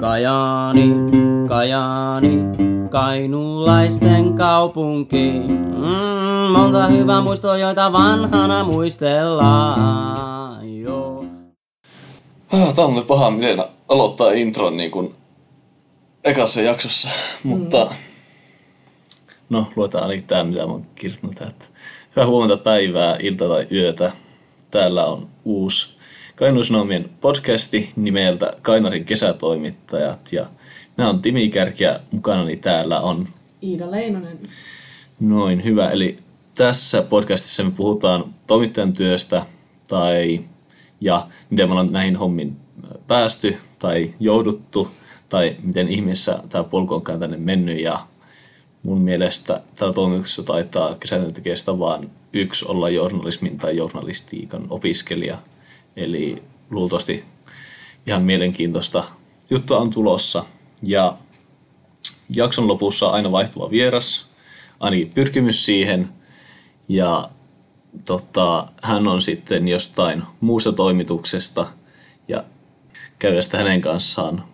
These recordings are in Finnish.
Kajaani, Kajaani, kainulaisten kaupunki. Mm, monta hyvää muistoa, joita vanhana muistellaan. Joo. Ah, Tämä on nyt paha, miten aloittaa intron niin kuin ekassa jaksossa, mutta mm. no luetaan ainakin tämä, mitä mä oon kirjoittanut että Hyvää huomenta päivää, ilta tai yötä. Täällä on uusi Kainuun Sanomien podcasti nimeltä Kainarin kesätoimittajat ja minä on Timi Kärki ja mukanani täällä on Iida Leinonen. Noin, hyvä. Eli tässä podcastissa me puhutaan toimittajan työstä tai ja miten me ollaan näihin hommiin päästy tai jouduttu tai miten ihmeessä tämä polku onkaan tänne mennyt ja mun mielestä tällä toimituksessa taitaa kesätyöntekijästä vaan yksi olla journalismin tai journalistiikan opiskelija. Eli luultavasti ihan mielenkiintoista juttua on tulossa. Ja jakson lopussa aina vaihtuva vieras, ainakin pyrkimys siihen. Ja tota, hän on sitten jostain muusta toimituksesta ja käydä sitä hänen kanssaan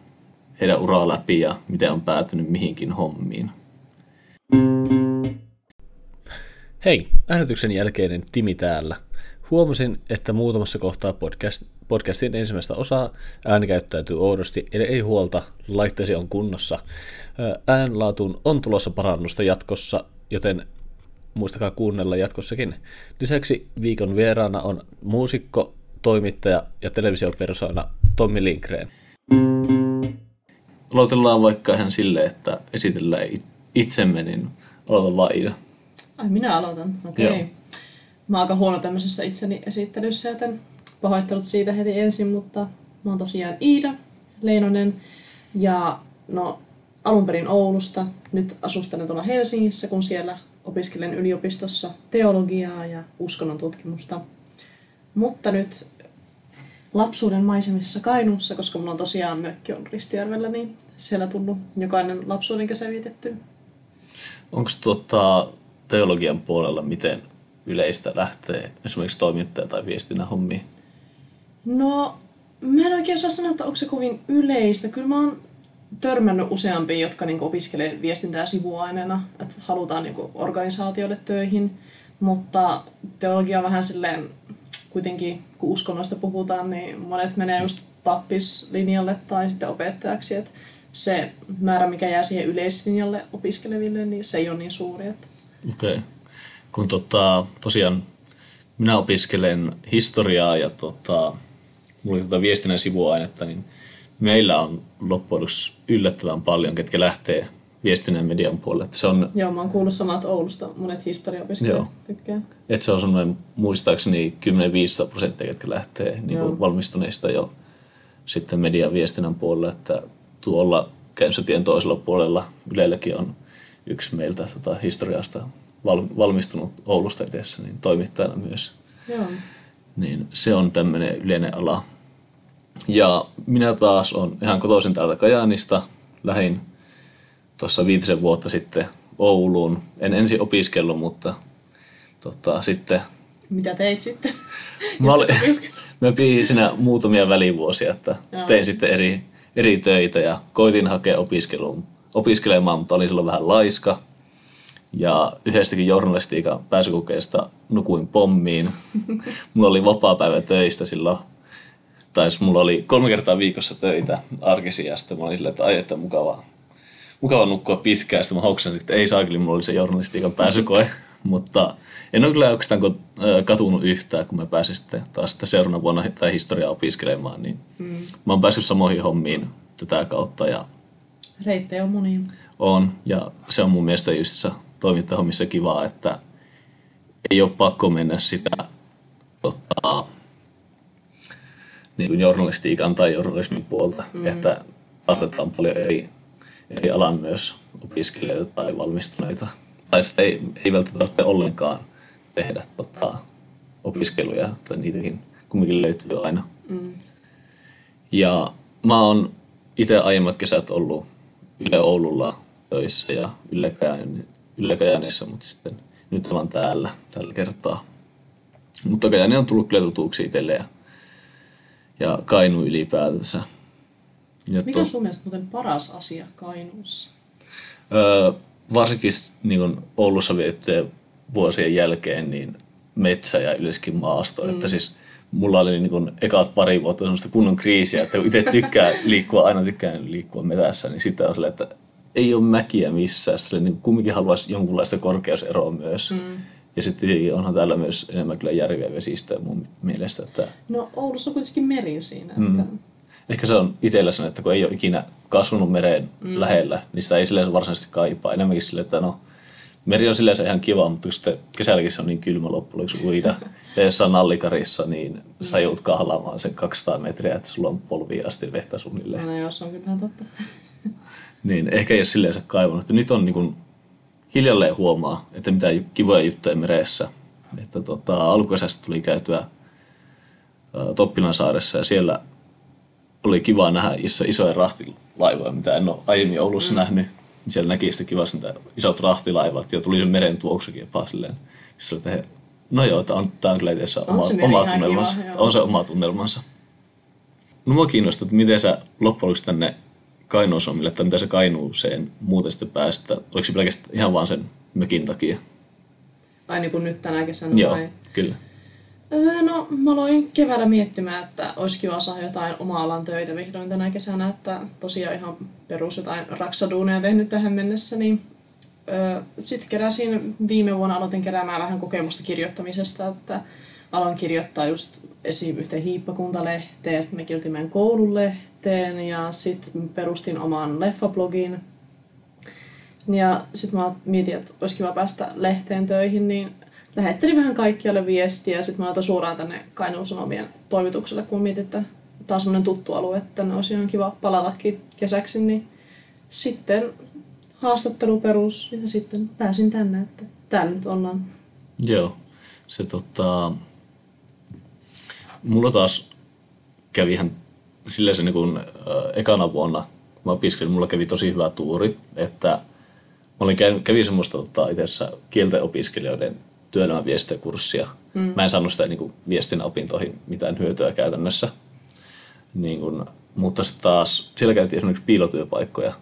heidän uraa läpi ja miten on päätynyt mihinkin hommiin. Hei, äänityksen jälkeinen Timi täällä. Huomasin, että muutamassa kohtaa podcast, podcastin ensimmäistä osaa ääni käyttäytyy oudosti, eli ei huolta, laitteesi on kunnossa. Äänlaatuun on tulossa parannusta jatkossa, joten muistakaa kuunnella jatkossakin. Lisäksi viikon vieraana on muusikko, toimittaja ja televisiopersona Tommi Lindgren. Aloitellaan vaikka ihan silleen, että esitellään itsemme, niin aloita vaan. Ai minä aloitan, okei. Joo. Mä aika huono tämmöisessä itseni esittelyssä, joten pahoittelut siitä heti ensin, mutta mä oon tosiaan Iida Leinonen ja no alun perin Oulusta. Nyt asustelen tuolla Helsingissä, kun siellä opiskelen yliopistossa teologiaa ja uskonnon tutkimusta. Mutta nyt lapsuuden maisemissa Kainuussa, koska mulla on tosiaan mökki on Ristijärvellä, niin siellä tullut jokainen lapsuuden kesä vietetty. Onko tota, teologian puolella miten yleistä lähtee esimerkiksi toimittaja tai viestinnän hommiin? No, mä en oikein osaa sanoa, että onko se kovin yleistä. Kyllä mä oon törmännyt useampia, jotka niinku opiskelee viestintää sivuaineena, että halutaan niinku organisaatioille töihin, mutta teologia on vähän silleen, kuitenkin kun uskonnosta puhutaan, niin monet menee just pappislinjalle tai sitten opettajaksi, että se määrä, mikä jää siihen yleislinjalle opiskeleville, niin se ei ole niin suuri. Että... Okei. Okay. Kun tota, tosiaan minä opiskelen historiaa ja tota, mulla oli tota viestinnän sivuainetta, niin meillä on loppujen lopuksi yllättävän paljon, ketkä lähtee viestinnän median puolelle. Se on, Joo, mä oon kuullut samat Oulusta, monet historiaopiskelijat tykkää. että se on semmoinen muistaakseni 10-15 prosenttia, ketkä lähtee niin kuin valmistuneista jo sitten median viestinnän puolelle, että tuolla Kensotien toisella puolella Ylelläkin on yksi meiltä tota, historiasta val, valmistunut Oulusta itse, niin toimittajana myös. Joo. Niin se on tämmöinen yleinen ala. Ja minä taas on ihan kotoisin täältä Kajaanista. Lähin tuossa viitisen vuotta sitten Ouluun. En ensin opiskellut, mutta tota, sitten Mitä teit sitten? Mä, olin, mä pidin siinä muutamia välivuosia, että Joo. tein sitten eri, eri töitä ja koitin hakea opiskeluun, opiskelemaan, mutta olin silloin vähän laiska. Ja yhdestäkin journalistiikan pääsykokeesta nukuin pommiin. Mulla oli vapaa päivä töistä silloin. Tai siis mulla oli kolme kertaa viikossa töitä arkisia ja sitten mä olin silleen, että ai että mukava, mukava nukkua pitkään. Sitten mä houksasin, että ei saa kyllä, mulla oli se journalistiikan pääsykoe. Mutta en ole kyllä oikeastaan katunut yhtään, kun mä pääsin sitten taas sitten seuraavana vuonna tai historiaa opiskelemaan. Niin mm. Mä oon päässyt samoihin hommiin tätä kautta ja Reittejä on monia. on. Ja se on mun mielestä just toimintahommissa kivaa, että ei ole pakko mennä sitä tota, niin kuin journalistiikan tai journalismin puolta, mm. että tarvitaan paljon eri, eri alan myös opiskelijoita tai valmistuneita. Tai sitten ei, ei välttämättä ollenkaan tehdä tota, opiskeluja, tai niitäkin kumminkin löytyy aina. Mm. Ja mä oon itse aiemmat kesät ollut Yle Oululla töissä ja Yle, Kajaani- Kajaanissa, mutta sitten nyt ollaan täällä tällä kertaa. Mutta Kajaani on tullut kyllä tutuksi itselle ja, ja Kainu ylipäätänsä. Ja Mikä on sun mielestä muuten paras asia Kainuussa? Öö, varsinkin niin kun Oulussa viettyjen vuosien jälkeen niin metsä ja yleensäkin maasto. Mm. Että siis mulla oli niin kun ekat pari vuotta semmoista kunnon kriisiä, että kun itse tykkää liikkua, aina tykkään liikkua metässä, niin sitten on silleen, että ei ole mäkiä missään. Silleen, niin kumminkin haluaisi jonkunlaista korkeuseroa myös. Mm. Ja sitten onhan täällä myös enemmän kyllä järviä vesistöä mun mielestä. Että No Oulussa on kuitenkin meri siinä. Mm. Että... ehkä se on itsellä sen, että kun ei ole ikinä kasvanut meren mm. lähellä, niin sitä ei silleen varsinaisesti kaipaa. Enemmänkin silleen, että no, meri on silleen ihan kiva, mutta sitten kesälläkin se on niin kylmä loppujen uida. Ja jos on nallikarissa, niin sä joudut kahlaamaan sen 200 metriä, että sulla on polviin asti vettä suunnilleen. No jos on kyllä totta. Niin ehkä ei ole silleen se kaivannut. Että nyt on niin kuin hiljalleen huomaa, että mitä kivoja juttuja meressä. Että tota, alkukesästä tuli käytyä ää, Toppilansaaressa ja siellä oli kiva nähdä iso, isoja rahtilaivoja, mitä en ole aiemmin Oulussa mm. nähnyt. Niin siellä näki sitten kivasti isot rahtilaivat ja tuli se meren tuoksukin jopa silleen. Sitten että he, no joo, tämä on, tää on kyllä itse oma, oma tunnelmansa. kiva, on se oma tunnelmansa. No mua kiinnostaa, että miten sä loppujen tänne Kainuusomille, tai mitä sä Kainuuseen muuten sitten päästä? Oliko se pelkästään ihan vaan sen mökin takia? Tai niin kuin nyt tänä kesänä. Joo, vai? kyllä. Öö, No, mä aloin keväällä miettimään, että olisi kiva saada jotain oma alan töitä vihdoin tänä kesänä, että tosiaan ihan perus jotain raksaduuneja tehnyt tähän mennessä, niin öö, sitten keräsin, viime vuonna aloitin keräämään vähän kokemusta kirjoittamisesta, että aloin kirjoittaa just esim. yhteen hiippakuntalehteen, sitten me kirjoitin meidän koululehteen ja sitten perustin oman leffablogin, ja sitten mä mietin, että olisi kiva päästä lehteen töihin, niin lähettelin vähän kaikkialle viestiä ja sitten mä laitoin suoraan tänne Kainuun Sanomien toimitukselle, kun mietin, että tämä on semmoinen tuttu alue, että tänne olisi ihan kiva palatakin kesäksi, niin sitten haastattelu perus ja sitten pääsin tänne, että täällä nyt ollaan. Joo. Se tota... Mulla taas kävi ihan silleen se niin kuin, äh, ekana vuonna, kun mä opiskelin, mulla kävi tosi hyvä tuuri, että mä olin käy, kävi semmoista tota, itse kielten opiskelijoiden työelämän viestintäkurssia. Mm. Mä en saanut sitä niin kuin, viestinnän opintoihin mitään hyötyä käytännössä. Niin kun, mutta sitten taas siellä käytiin esimerkiksi piilotyöpaikkoja.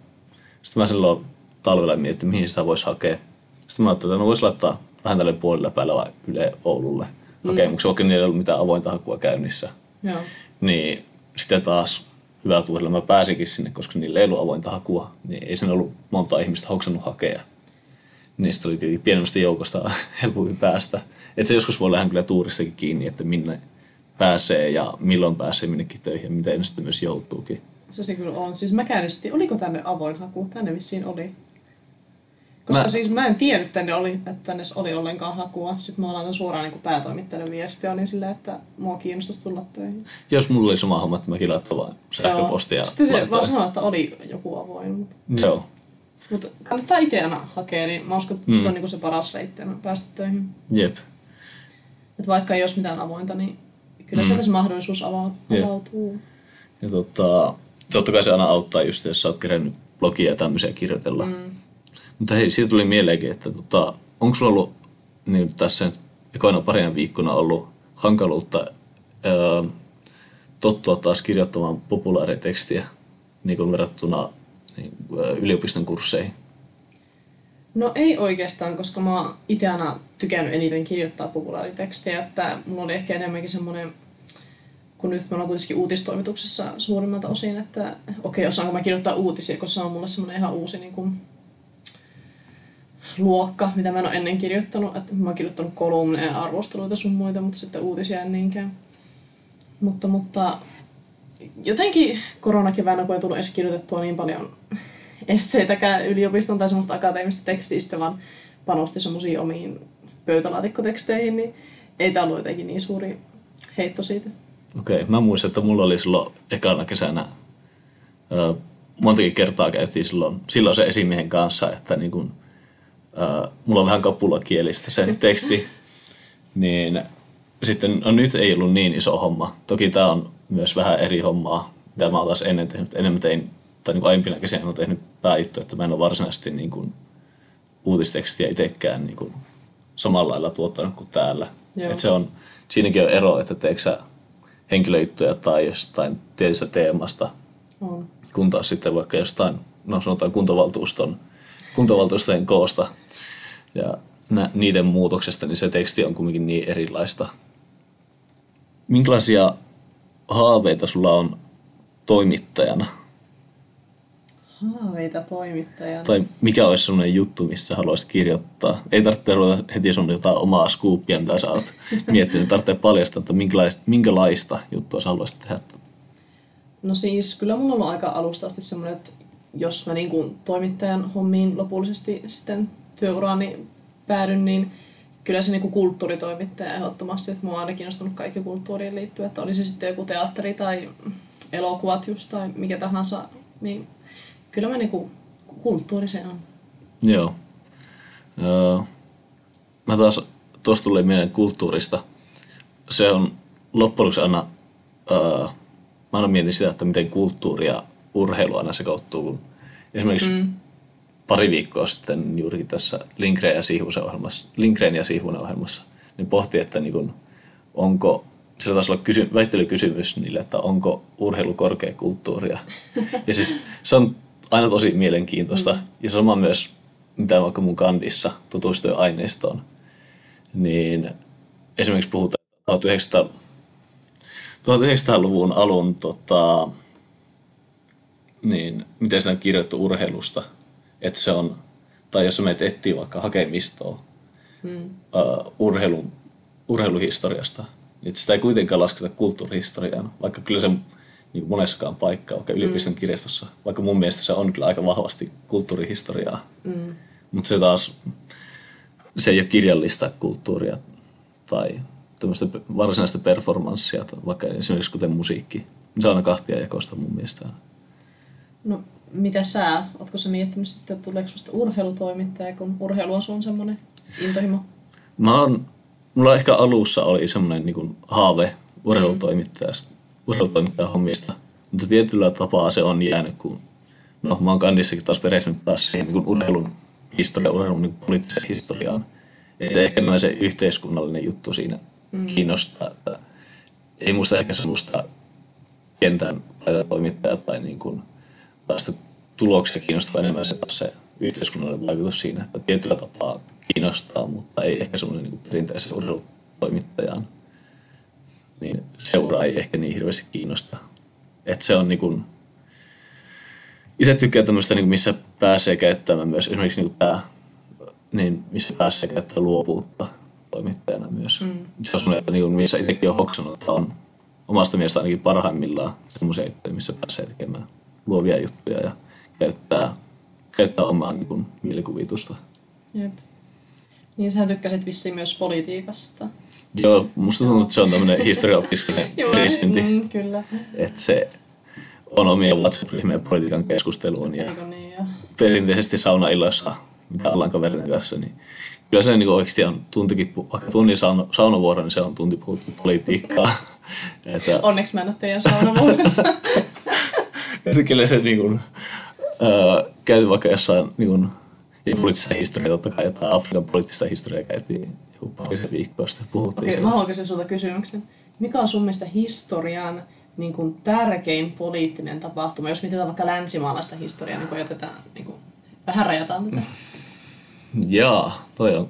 Sitten mä silloin talvella mietin, että mihin sitä voisi hakea. Sitten mä ajattelin, että no voisi laittaa vähän tälle puolella päällä vai Yle Oululle hakemuksen, vaikka niillä ei ollut mitään avointa hakua käynnissä. Joo. Niin sitten taas hyvä tuurilla mä pääsinkin sinne, koska niillä ei ollut avointa hakua, niin ei sinne ollut monta ihmistä hoksannut hakea. Niistä oli tietenkin pienemmästä joukosta helpompi päästä. Että se joskus voi lähteä kyllä tuuristakin kiinni, että minne pääsee ja milloin pääsee minnekin töihin ja miten sitten myös joutuukin. Se se kyllä on. Siis mä käynnistin, oliko tänne avoin haku? Tänne vissiin oli. Koska Mä- siis mä en tiennyt, että tänne oli, että tänne oli ollenkaan hakua. Sitten mä laitan suoraan niin päätoimittajalle viestiä. Olin silleen, että mua kiinnostaisi tulla töihin. Jos mulla oli sama homma, että mäkin laittoin vaan sähköpostia. Joo. Sitten se vaan sanoi, että oli joku avoin. Mutta, Joo, mutta kannattaa itse aina hakea, niin mä uskon, että mm. se on niin se paras reitti aina päästä töihin. jep. Että vaikka ei olisi mitään avointa, niin kyllä mm. sieltä se mahdollisuus avautuu. Jep. Ja tota, totta kai se aina auttaa just, jos sä oot kerännyt blogia ja tämmöisiä kirjoitella. Mm. Mutta hei, siitä tuli mieleenkin, että tota, onko sulla ollut niin tässä ekoina parina viikkona ollut hankaluutta öö, tottua taas kirjoittamaan populaaritekstiä niin kuin verrattuna niin, yliopiston kursseihin? No ei oikeastaan, koska mä oon itse aina tykännyt eniten kirjoittaa populaaritekstejä, että mulla oli ehkä enemmänkin semmoinen, kun nyt me ollaan kuitenkin uutistoimituksessa suurimmalta osin, että okei, osaanko mä kirjoittaa uutisia, koska se on mulle semmoinen ihan uusi niin kuin, luokka, mitä mä en ole ennen kirjoittanut. Että mä oon kirjoittanut kolumneja, arvosteluita sun muita, mutta sitten uutisia en niinkään. Mutta, mutta jotenkin koronakeväänä, kun ei tullut edes kirjoitettua niin paljon esseitäkään yliopiston tai semmoista akateemista tekstistä, vaan panosti semmoisiin omiin pöytälaatikkoteksteihin, niin ei tämä ollut jotenkin niin suuri heitto siitä. Okei, mä muistan, että mulla oli silloin ekana kesänä, ö, montakin kertaa käytiin silloin, silloin se esimiehen kanssa, että niin kun, ö, mulla on vähän kapulakielistä se teksti, niin sitten no nyt ei ollut niin iso homma. Toki tämä on myös vähän eri hommaa, mitä mä oon taas ennen tehnyt. Enemmän tein, tai niin kuin aiempina kesinä olen tehnyt pääjuttu, että mä en ole varsinaisesti niin kuin uutistekstiä itsekään niin kuin samalla lailla tuottanut kuin täällä. Joo. Et se on, siinäkin on ero, että teekö sä henkilöjuttuja tai jostain tietystä teemasta, On. kun taas sitten vaikka jostain, no sanotaan kuntavaltuuston, kuntavaltuustojen koosta ja nä, niiden muutoksesta, niin se teksti on kuitenkin niin erilaista. Minkälaisia haaveita sulla on toimittajana? Haaveita toimittajana. Tai mikä olisi sellainen juttu, missä haluaisit kirjoittaa? Ei tarvitse ruveta heti sun jotain omaa scoopia, mitä sä oot miettinyt. Tarvitsee paljastaa, että minkälaista, minkälaista juttua sä haluaisit tehdä. No siis kyllä mulla on aika alusta asti semmoinen, että jos mä niin kuin toimittajan hommiin lopullisesti sitten työuraani päädyn, niin kyllä se niin kuin kulttuuritoimittaja ehdottomasti, että mua on aina kiinnostunut kaikki kulttuuriin liittyen, että oli se sitten joku teatteri tai elokuvat just tai mikä tahansa, niin kyllä mä niin kuin, kulttuuri se on. Joo. Öö, mä taas, tuosta tuli mieleen kulttuurista. Se on loppujen lopuksi aina, öö, mä aina mietin sitä, että miten kulttuuri ja urheilu aina sekoittuu. Kun esimerkiksi mm. Pari viikkoa sitten juurikin tässä Lindgren ja Siihusen ohjelmassa, Lindgren ja Siihunen ohjelmassa, niin pohti, että niin kun, onko sillä taisi olla kysy- väittelykysymys niille, että onko urheilu korkeakulttuuria. ja siis se on aina tosi mielenkiintoista. Mm. Ja sama myös, mitä vaikka mun kandissa tutustuin aineistoon, niin esimerkiksi puhutaan 1900, 1900-luvun alun, tota, niin miten siinä on kirjoittu urheilusta, että se on, tai jos menet etsiä vaikka hakemistoa mm. uh, urheilun, urheiluhistoriasta, niin sitä ei kuitenkaan lasketa kulttuurihistoriaan, vaikka kyllä se niin monessakaan paikkaa, vaikka yliopiston mm. kirjastossa, vaikka mun mielestä se on kyllä aika vahvasti kulttuurihistoriaa. Mm. Mutta se taas, se ei ole kirjallista kulttuuria tai tämmöistä varsinaista performanssia, vaikka esimerkiksi kuten musiikki. Se on aina kahtia jakoista mun mielestä. No, mitä sä, ootko sä miettinyt sitten, että tuleeko susta urheilutoimittaja, kun urheilu on sun semmoinen intohimo? Mä oon, mulla ehkä alussa oli semmoinen niin haave urheilutoimittajasta, urheilutoimittajan hommista. Mutta tietyllä tapaa se on jäänyt, kun no, mä oon kandissakin taas perehtynyt taas siihen niin urheilun historia, urheilun niin poliittiseen historiaan. Että ehkä noin se yhteiskunnallinen juttu siinä mm. kiinnostaa. Että ei muista ehkä semmoista kentän toimittajaa tai niin kuin, tästä tuloksia kiinnostaa enemmän se, se yhteiskunnallinen vaikutus siinä, että tietyllä tapaa kiinnostaa, mutta ei ehkä semmoinen niin perinteisen urheilutoimittajan niin seuraa ei ehkä niin hirveästi kiinnosta. Että se on niin kuin, itse tykkää tämmöistä, niin missä pääsee käyttämään myös esimerkiksi niin tämä, niin missä pääsee käyttämään luovuutta toimittajana myös. Mm. Se on semmoinen, niin kuin, missä itsekin on hoksannut, että on omasta mielestä ainakin parhaimmillaan semmoisia juttuja, missä pääsee tekemään luovia juttuja ja käyttää, käyttää omaa niin kuin, mielikuvitusta. Jep. Niin sä tykkäsit vissiin myös politiikasta. Joo, musta tuntuu, että se on tämmöinen historiaopiskelija kristinti. Mm, kyllä. Että se on omia WhatsApp-ryhmien politiikan keskusteluun ja, niin, ja. perinteisesti saunailloissa, mitä ollaan kaverinen kanssa, niin kyllä se niin oikeasti on tuntikin, vaikka tunnin sauna, saunavuoro, niin se on tunti puhuttu politiikkaa. että, Onneksi mä en ole teidän saunavuorossa. että kyllä se niin kuin, äh, käyty vaikka jossain niin kuin, ei poliittista historiaa, totta kai jotain Afrikan poliittista historiaa käytiin joku parisen viikkoa sitten puhuttiin. Okei, okay, mä haluan kysyä sulta kysymyksen. Mikä on sun mielestä historian niin kuin, tärkein poliittinen tapahtuma, jos mietitään vaikka länsimaalaista historiaa, niin kun otetaan, niin kuin, vähän rajataan tätä? Jaa, toi on.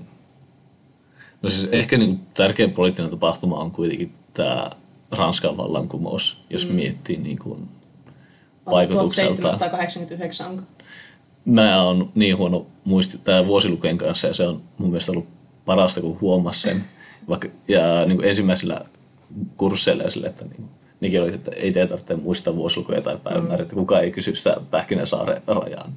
No siis ehkä niin kuin, tärkein poliittinen tapahtuma on kuitenkin tämä Ranskan vallankumous, jos mm. miettii niin kuin, vaikutukselta. 1789 onko? Mä oon niin huono muisti tämä vuosilukujen kanssa ja se on mun mielestä ollut parasta, kun huomasi sen. Vaikka, ja niin kuin ensimmäisellä kursseilla sille, että niin, nekin oli, että ei teidän tarvitse muistaa vuosilukuja tai päivää, mm. että kukaan ei kysy sitä Pähkinäsaaren rajaan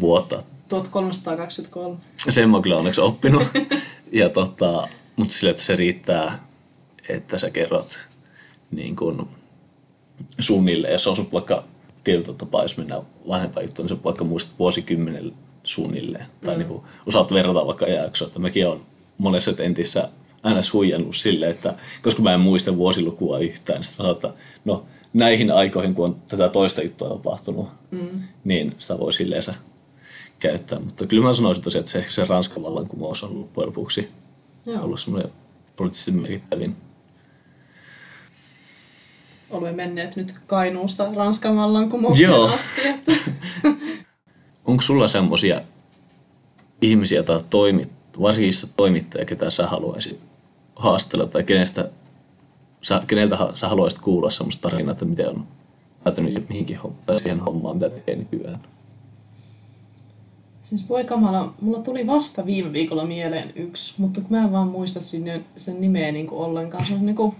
vuotta. 1323. Sen mä kyllä onneksi oppinut. ja tota, mutta sille, että se riittää, että sä kerrot niin kuin suunnilleen, jos on vaikka tietyllä tapaa, jos mennään vanhempaan juttuun, niin sä vaikka muistat vuosikymmenen suunnilleen. Tai mm. niin kuin, osaat verrata vaikka jaksoa, että mäkin olen monessa tentissä aina huijannut sille, että koska mä en muista vuosilukua yhtään, niin sitten että no näihin aikoihin, kun on tätä toista juttua tapahtunut, mm. niin sitä voi silleen käyttää. Mutta kyllä mä sanoisin tosiaan, että se, se Ranskan vallankumous on loppujen lopuksi Joo. ollut semmoinen poliittisesti merkittävin. Olemme menneet nyt Kainuusta Ranskan vallankumoukseen Joo. asti. Että Onko sulla semmosia ihmisiä tai toimit, varsinkin toimittajia, ketä sä haluaisit haastella tai kenestä, sä, keneltä sä haluaisit kuulla semmoista tarinaa, että miten on päätynyt mihinkin hommaan, siihen hommaan, mitä tekee nykyään? Siis voi kamala, mulla tuli vasta viime viikolla mieleen yksi, mutta kun mä en vaan muista sinne sen nimeä niin ollenkaan. Se, on niin kuin,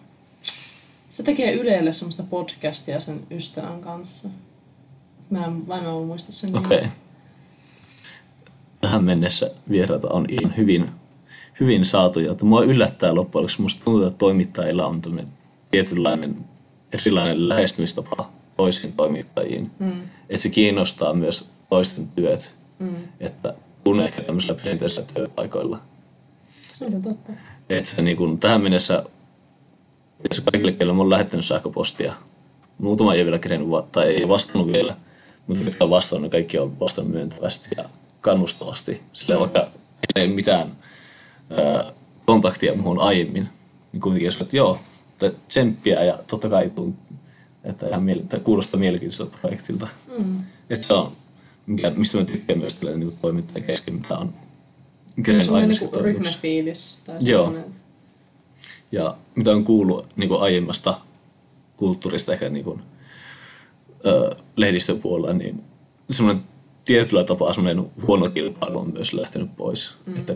se tekee Ylelle semmoista podcastia sen ystävän kanssa. Mä en vain ole muista sen. Okei. Okay. Tähän mennessä vieraita on ihan hyvin, hyvin saatuja. Mua yllättää loppujen lopuksi. Musta tuntuu, että toimittajilla on tietynlainen erilainen lähestymistapa toisiin toimittajiin. Mm. Että se kiinnostaa myös toisten työt. Mm. Että kun ehkä tämmöisillä perinteisillä työpaikoilla. Se on totta. Että se niin kuin, tähän mennessä, jos kaikille, keille on lähettänyt sähköpostia, muutama ei vielä kerennyt, tai ei vastannut vielä, mutta jotka on vastannut, niin kaikki on vastannut myöntävästi ja kannustavasti. Sillä vaikka ei ole mitään ää, kontaktia muuhun aiemmin, niin kuitenkin jos että joo, että tsemppiä ja totta kai tuun, että ihan miele- että kuulostaa mielenkiintoiselta projektilta. Mm. Että se on, mikä, mistä mä tykkään myös tällä niin toimittajien kesken, mitä on Se kenen on sellainen aina niin ryhmäfiilis. Tai Joo. sellainen, että- ja mitä on kuullut niin kuin aiemmasta kulttuurista ehkä niin kuin, ö, lehdistön puolella, niin semmoinen tietyllä tapaa semmoinen huono kilpailu on myös lähtenyt pois. Mm. Että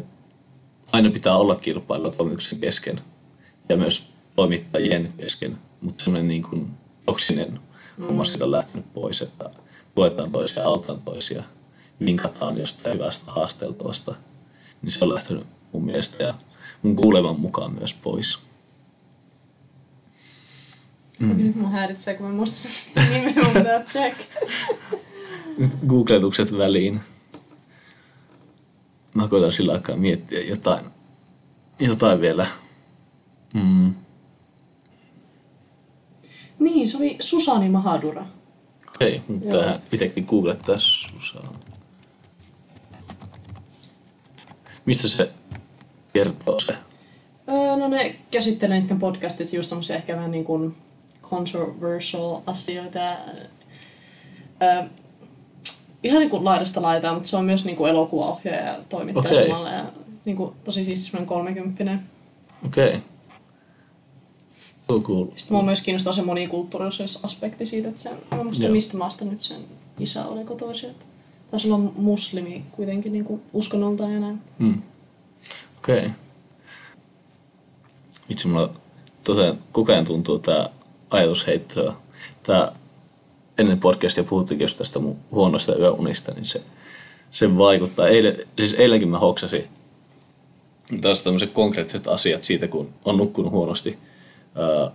aina pitää olla kilpailua toimituksen kesken ja myös toimittajien kesken, mutta semmoinen niin kuin toksinen homma siitä on lähtenyt pois, että tuetaan toisia, autetaan toisia, vinkataan jostain hyvästä haasteltavasta, niin se on lähtenyt mun mielestä ja mun kuuleman mukaan myös pois. Mm. Nyt mun häiritsee, kun mä muistan sen nimen, mun pitää check. Nyt googletukset väliin. Mä koitan sillä aikaa miettiä jotain, jotain vielä. Mm. Niin, se oli Susani Mahadura. Okei, mutta itsekin googlettaa Susaa. Mistä se kertoo se? Öö, no ne käsittelee niiden podcastit just semmosia ehkä vähän niin kuin controversial asioita. Öö, ihan niin kuin laidasta laitaan, mutta se on myös niin kuin elokuvaohjaaja ja toimittaja Okei. samalla. Ja niin kuin, tosi siisti semmoinen kolmekymppinen. Okei. Tuo cool. Sitten mua myös kiinnostaa se monikulttuurisuusaspekti siitä, että sen, mä mistä maasta nyt sen isä oli kotoisin. että Taisi olla muslimi kuitenkin niin kuin uskonnoltaan ja näin. Mm. Okei. Okay. Itse mulla tosiaan koko ajan tuntuu tää ajatusheittelyä. Tää ennen podcastia puhuttiinkin just tästä mun huonosta yöunista, niin se, se vaikuttaa. Eilen, siis eilenkin mä hoksasin taas tämmöiset konkreettiset asiat siitä, kun on nukkunut huonosti. Öö,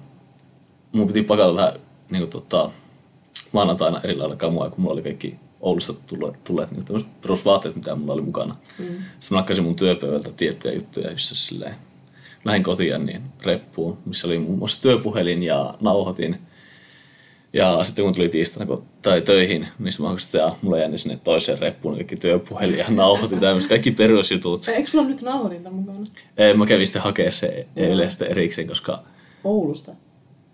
mun piti pakata vähän niin kuin, tota, maanantaina eri lailla kamoja, kun mulla oli kaikki Oulusta tulleet, tulleet niin tämmöiset perusvaatteet, mitä mulla oli mukana. Mm. Sitten mä nakkasin mun työpöydältä tiettyjä juttuja, jossa silleen lähdin kotiin niin reppuun, missä oli muun muassa työpuhelin ja nauhoitin. Ja sitten kun tuli tiistaina ko- tai töihin, niin mä että jaa, mulla jäi sinne toiseen reppuun kaikki työpuhelin ja nauhoitin tämmöiset kaikki perusjutut. Eikö sulla nyt nauhoitinta mukana? Ei, mä kävin sitten hakemaan se eilen sitten erikseen, koska Oulusta.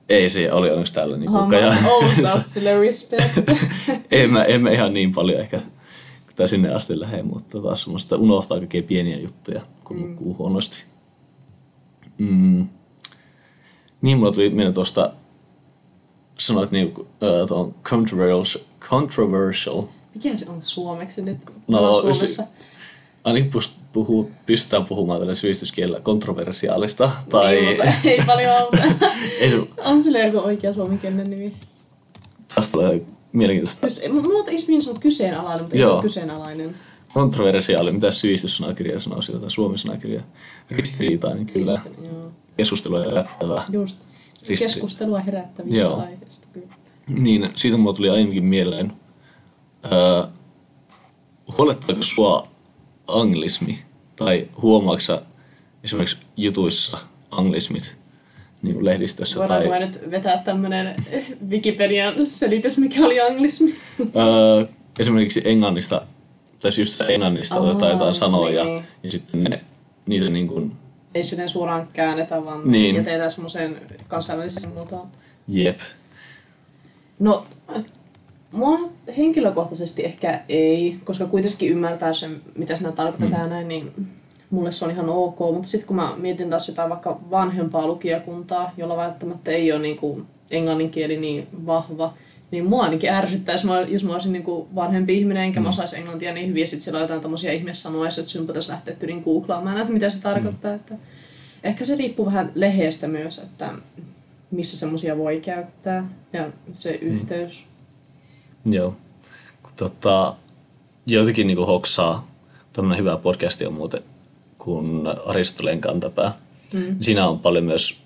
ei se oli onneksi täällä niin Aha, mä Oulusta sille respect. en, mä, en mä ihan niin paljon ehkä tai sinne asti lähde, mutta taas semmoista unohtaa kaikkia pieniä juttuja, kun nukkuu huonosti. Mm. Niin mulla tuli mieleen tuosta, sanoit niin, äh, tuon controversial, controversial. Mikä se on suomeksi nyt? No, Mä oon Suomessa. se- ainakin puhuu, pystytään puhumaan tällä sivistyskielellä kontroversiaalista, tai Niin, mutta ei paljon auta. ei se on sille joku oikea suomenkielinen nimi. taas tulee mielenkiintoista. Just, mulla on just niin sanottu kyseenalainen, mutta ei ole kyseenalainen. Kontroversiaali, mitä sivistyssanakirja sanoo tai suomen sanakirja. Ristiriitainen kyllä. Joo. Keskustelua herättävää. Just. Ristiri- Keskustelua herättävistä Joo. aiheista. Kyllä. Niin, siitä mulla tuli aiemminkin mieleen. Öö, huolettaako sua anglismi? Tai huomaaksa esimerkiksi jutuissa anglismit niin lehdistössä? Voidaanko tai, me nyt vetää tämmönen Wikipedian selitys, mikä oli anglismi? öö, esimerkiksi englannista, tai just se englannista Aa, otetaan jotain sanoja niin. ja sitten ne, niitä niin kuin, Ei sinne suoraan käännetä, vaan Niin. jätetään semmoiseen kansainväliseen muotoon. jep. No, mua henkilökohtaisesti ehkä ei, koska kuitenkin ymmärtää sen, mitä sinä tarkoittaa mm. näin, niin mulle se on ihan ok. Mutta sitten kun mä mietin taas jotain vaikka vanhempaa lukijakuntaa, jolla välttämättä ei ole niin kuin englannin kieli niin vahva, niin mua ainakin ärsyttäisi, jos mä olisin niin kuin vanhempi ihminen enkä mm. mä osaisi englantia niin hyvin, ja sitten siellä on jotain tämmöisiä ihmeessanoja, että sun pitäisi lähteä tyrin googlaamaan, että mitä se tarkoittaa. Mm. Että ehkä se riippuu vähän leheestä myös, että missä semmoisia voi käyttää ja se mm. yhteys. Joo. Tota, jotenkin niin hoksaa, tämmöinen hyvä podcasti on muuten, kun Aristoteleen kantapää. Mm. Siinä on paljon myös,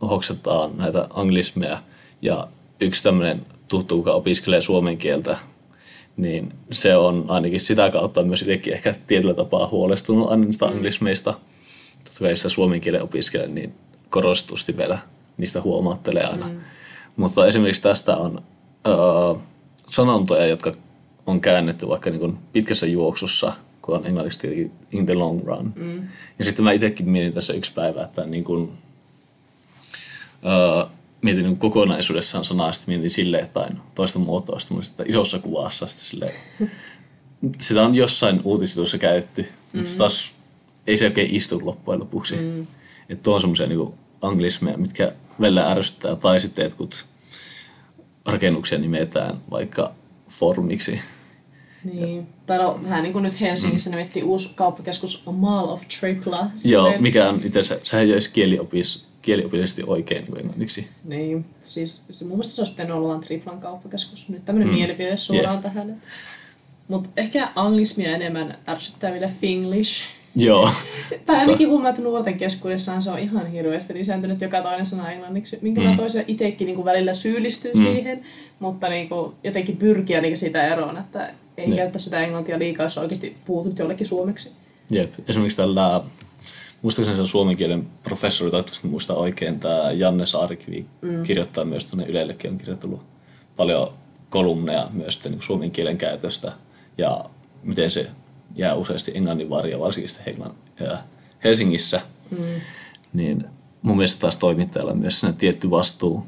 hoksataan näitä anglismeja ja yksi tämmöinen tuttu, joka opiskelee suomen kieltä, niin se on ainakin sitä kautta myös itsekin ehkä tietyllä tapaa huolestunut niistä mm. anglismeista. Totta kai jos suomen kielen opiskelee, niin korostusti vielä niistä huomaattelee aina. Mm. Mutta esimerkiksi tästä on öö, sanontoja, jotka on käännetty vaikka niin kuin pitkässä juoksussa, kun on englanniksi in the long run. Mm. Ja sitten mä itsekin mietin tässä yksi päivä, että niin kuin, öö, mietin niin kokonaisuudessaan sanaa, sitten mietin silleen jotain toista muotoa, että isossa kuvassa sitten silleen, sitä on jossain uutisituissa käytetty, mm. mutta taas ei se oikein istu loppujen lopuksi. Mm. Että tuo on semmoisia niin anglismeja, mitkä välillä ärsyttää, tai sitten jotkut rakennuksia nimetään vaikka formiksi. Niin. Tai no, vähän niin kuin nyt Helsingissä mm. nimettiin uusi kauppakeskus Mall of Tripla. Joo, mikä on itse asiassa, sehän ei olisi kieliopis, kieliopillisesti oikein niin englanniksi. Niin, siis se, mun mielestä se olisi pitänyt olla Triplan kauppakeskus. Nyt tämmöinen mm. mielipide suoraan yeah. tähän. Mutta ehkä anglismia enemmän ärsyttää vielä Finglish. Joo. tai ainakin huomaa, että nuorten keskuudessaan se on ihan hirveästi lisääntynyt joka toinen sana englanniksi, minkä mm. mä toisen itsekin niin välillä syyllistyy mm. siihen, mutta niin kuin, jotenkin pyrkiä niin siitä eroon, että ei ne. käyttä sitä englantia liikaa, jos oikeasti puhutut jollekin suomeksi. Jep. Esimerkiksi tällä, muistaakseni se suomen kielen professori, toivottavasti muista oikein, tämä Janne Saarikivi mm. kirjoittaa myös tuonne Ylellekin, on kirjoitellut paljon kolumneja myös niin suomen kielen käytöstä ja miten se jää useasti englannin varja, varsinkin Helsingissä. Mm. Niin mun mielestä taas toimittajalla myös siinä tietty vastuu,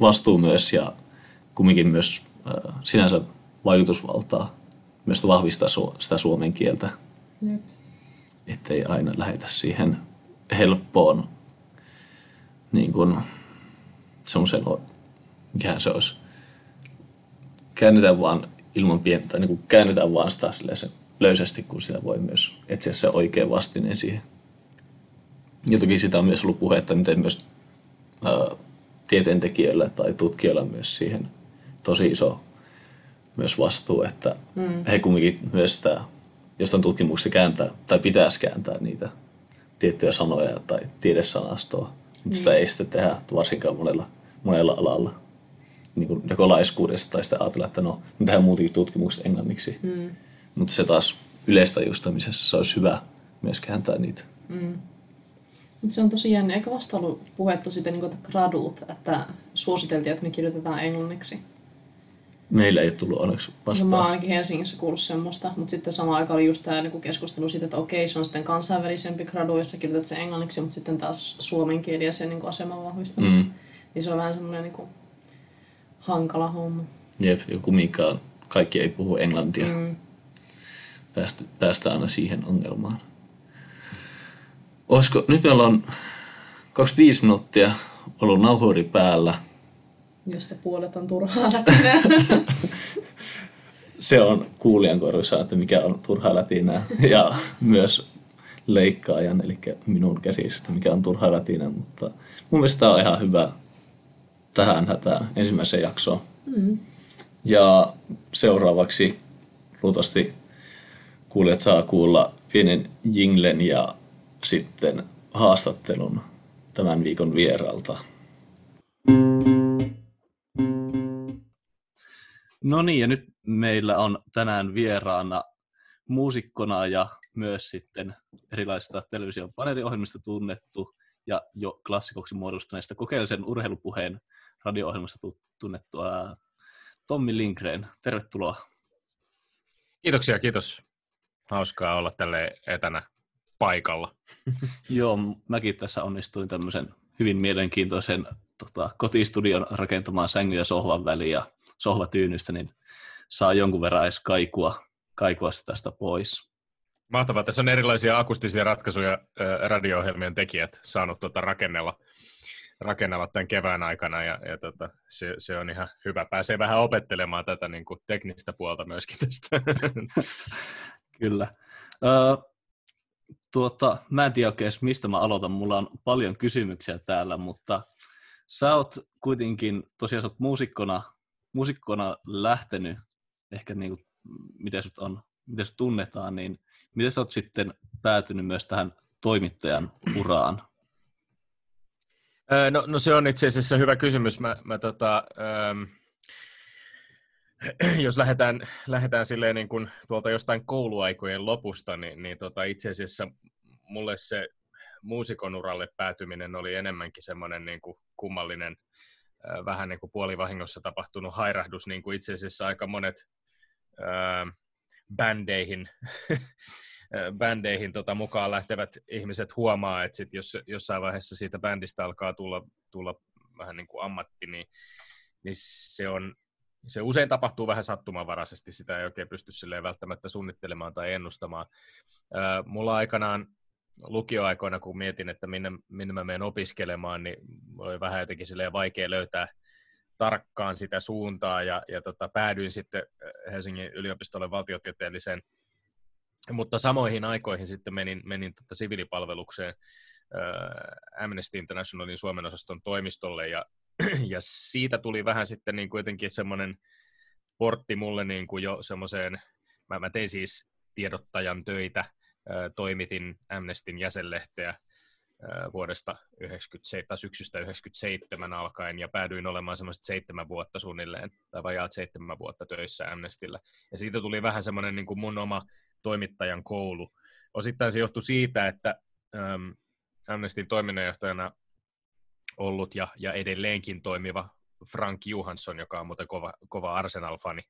vastuu myös ja kumminkin myös äh, sinänsä vaikutusvaltaa myös vahvistaa su- sitä suomen kieltä. Jep. Ettei aina lähetä siihen helppoon niin kuin semmoisen, mikähän se olisi, käännetään vaan ilman pientä, niin kuin käännetään vaan sitä se löysästi, kun sitä voi myös etsiä se oikea vastineen siihen. Ja toki sitä on myös ollut puhetta, miten myös ää, tieteentekijöillä tai tutkijoilla myös siihen tosi iso myös vastuu, että mm. he kumminkin myös sitä jostain tutkimuksesta kääntää tai pitäisi kääntää niitä tiettyjä sanoja tai tiedesanastoa. Mutta mm. sitä ei sitten tehdä varsinkaan monella, monella alalla. Niin kuin joko laiskuudesta tai sitten ajatella, että no, me tehdään muutenkin tutkimukset englanniksi. Mm. Mutta se taas yleistäjustamisessa se olisi hyvä myös kääntää niitä. Mm. Mutta se on tosi jännä. Eikö vasta ollut puhetta siitä, niin että gradut, että suositeltiin, että ne kirjoitetaan englanniksi? Meillä ei tullut onneksi vastaan. No, mä oon ainakin Helsingissä kuullut semmoista, mutta sitten samaan aikaan oli just tämä niin keskustelu siitä, että okei, se on sitten kansainvälisempi gradu, jossa kirjoitat sen englanniksi, mutta sitten taas suomen kieli ja sen niin aseman vahvistaminen. Mm. Niin se on vähän semmoinen niin hankala homma. Jep, joku mikä kaikki ei puhu englantia. Mm päästä, päästä aina siihen ongelmaan. Olisiko, nyt meillä on 25 minuuttia ollut nauhuri päällä. Josta puolet on turhaa Se on kuulijan korvissa, että mikä on turhaa lätinää. Ja myös leikkaajan, eli minun käsissä, että mikä on turhaa lätinää. Mutta mun mielestä tämä on ihan hyvä tähän hätään ensimmäiseen jaksoon. Mm. Ja seuraavaksi luultavasti kuulijat saa kuulla pienen jinglen ja sitten haastattelun tämän viikon vieralta. No niin, ja nyt meillä on tänään vieraana muusikkona ja myös sitten erilaisista television paneeliohjelmista tunnettu ja jo klassikoksi muodostuneesta kokeellisen urheilupuheen radio-ohjelmasta tunnettua Tommi Lindgren. Tervetuloa. Kiitoksia, kiitos hauskaa olla tälle etänä paikalla. Joo, mäkin tässä onnistuin tämmöisen hyvin mielenkiintoisen tota, kotistudion rakentamaan sängyn ja sohvan väliin ja sohvatyynystä, niin saa jonkun verran edes kaikua, kaikua tästä pois. Mahtavaa. Tässä on erilaisia akustisia ratkaisuja radio-ohjelmien tekijät saanut tota rakennella, rakennella tämän kevään aikana ja, ja tota, se, se, on ihan hyvä. Pääsee vähän opettelemaan tätä niin kuin teknistä puolta myöskin tästä. Kyllä. Ö, tuota, mä en tiedä oikein, mistä mä aloitan. Mulla on paljon kysymyksiä täällä, mutta sä oot kuitenkin, tosiaan sä oot muusikkona, muusikkona lähtenyt, ehkä niin kuin, miten sut on, miten sut tunnetaan, niin miten sä oot sitten päätynyt myös tähän toimittajan uraan? No, no se on itse asiassa hyvä kysymys. Mä, mä tota, ähm, jos lähdetään, lähdetään silleen niin kuin tuolta jostain kouluaikojen lopusta, niin, niin tota itse asiassa mulle se muusikon uralle päätyminen oli enemmänkin semmoinen niin kuin kummallinen, äh, vähän niin kuin puolivahingossa tapahtunut hairahdus, niin kuin itse asiassa aika monet äh, bändeihin, bändeihin tota, mukaan lähtevät ihmiset huomaa, että sit jos jossain vaiheessa siitä bändistä alkaa tulla, tulla vähän niin kuin ammatti, niin, niin se on se usein tapahtuu vähän sattumanvaraisesti, sitä ei oikein pysty välttämättä suunnittelemaan tai ennustamaan. mulla aikanaan lukioaikoina, kun mietin, että minne, minne mä menen opiskelemaan, niin oli vähän jotenkin vaikea löytää tarkkaan sitä suuntaa, ja, ja tota, päädyin sitten Helsingin yliopistolle valtiotieteelliseen, mutta samoihin aikoihin sitten menin, menin tota siviilipalvelukseen Amnesty Internationalin Suomen osaston toimistolle, ja ja siitä tuli vähän sitten niin kuin jotenkin semmoinen portti mulle niin kuin jo semmoiseen, mä, mä tein siis tiedottajan töitä, toimitin Amnestin jäsenlehteä vuodesta 97, syksystä 97 alkaen ja päädyin olemaan semmoiset seitsemän vuotta suunnilleen, tai vajaat seitsemän vuotta töissä Amnestillä. Ja siitä tuli vähän semmoinen niin kuin mun oma toimittajan koulu. Osittain se johtui siitä, että Amnestin toiminnanjohtajana ollut ja, ja edelleenkin toimiva Frank Johansson, joka on muuten kova, kova Arsenal-fani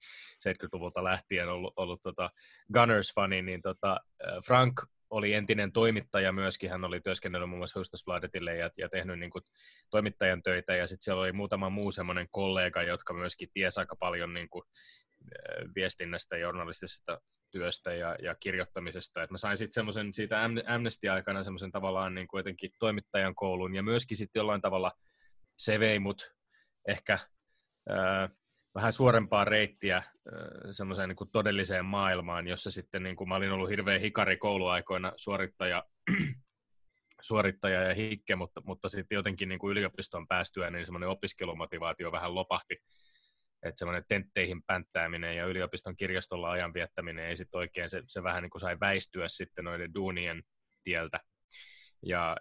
70-luvulta lähtien ollut, ollut tota Gunners-fani, niin tota, Frank oli entinen toimittaja myöskin, hän oli työskennellyt muun muassa Hustasbladetille ja, ja tehnyt niin kuin, toimittajan töitä, ja sitten siellä oli muutama muu semmoinen kollega, jotka myöskin tiesi aika paljon niin kuin, viestinnästä ja journalistisesta työstä ja, ja kirjoittamisesta. Et mä sain sitten semmoisen siitä Amnesty-aikana semmoisen tavallaan niin kuin jotenkin toimittajan koulun ja myöskin sitten jollain tavalla se vei mut ehkä ää, vähän suorempaa reittiä semmoiseen niin todelliseen maailmaan, jossa sitten niin kuin mä olin ollut hirveän hikari kouluaikoina suorittaja, suorittaja ja hikke, mutta, mutta sitten jotenkin niin kuin yliopiston päästyä, niin semmoinen opiskelumotivaatio vähän lopahti. Että semmoinen tentteihin pänttääminen ja yliopiston kirjastolla ajan viettäminen ei sitten oikein, se, se vähän niin kuin sai väistyä sitten noiden duunien tieltä, ja,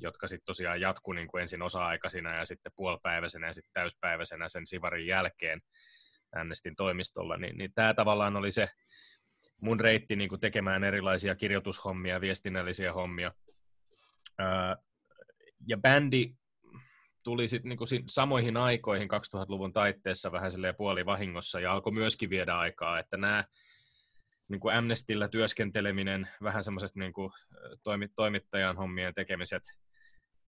jotka sitten tosiaan jatkuu niin kuin ensin osa-aikaisina ja sitten puolipäiväisenä ja sitten täyspäiväisenä sen Sivarin jälkeen äänestin toimistolla, niin, niin tämä tavallaan oli se mun reitti niin tekemään erilaisia kirjoitushommia, viestinnällisiä hommia. ja bändi tuli sitten niinku samoihin aikoihin 2000-luvun taitteessa vähän puoli vahingossa ja alkoi myöskin viedä aikaa, että nämä niin kuin Amnestillä työskenteleminen, vähän semmoiset niin kuin toimittajan hommien tekemiset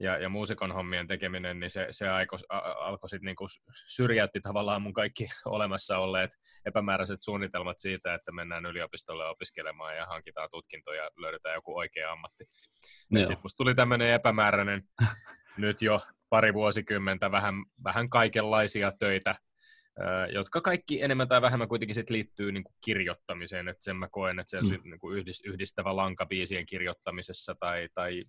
ja, ja muusikon hommien tekeminen, niin se, se aiko, a, alkoi sitten niin kuin syrjäytti tavallaan mun kaikki olemassa olleet epämääräiset suunnitelmat siitä, että mennään yliopistolle opiskelemaan ja hankitaan tutkintoja ja löydetään joku oikea ammatti. Sitten musta tuli tämmöinen epämääräinen nyt jo pari vuosikymmentä vähän, vähän kaikenlaisia töitä, jotka kaikki enemmän tai vähemmän kuitenkin sit liittyy niin kuin kirjoittamiseen, että sen mä koen, että se on mm. niin kuin yhdistävä lanka biisien kirjoittamisessa tai, tai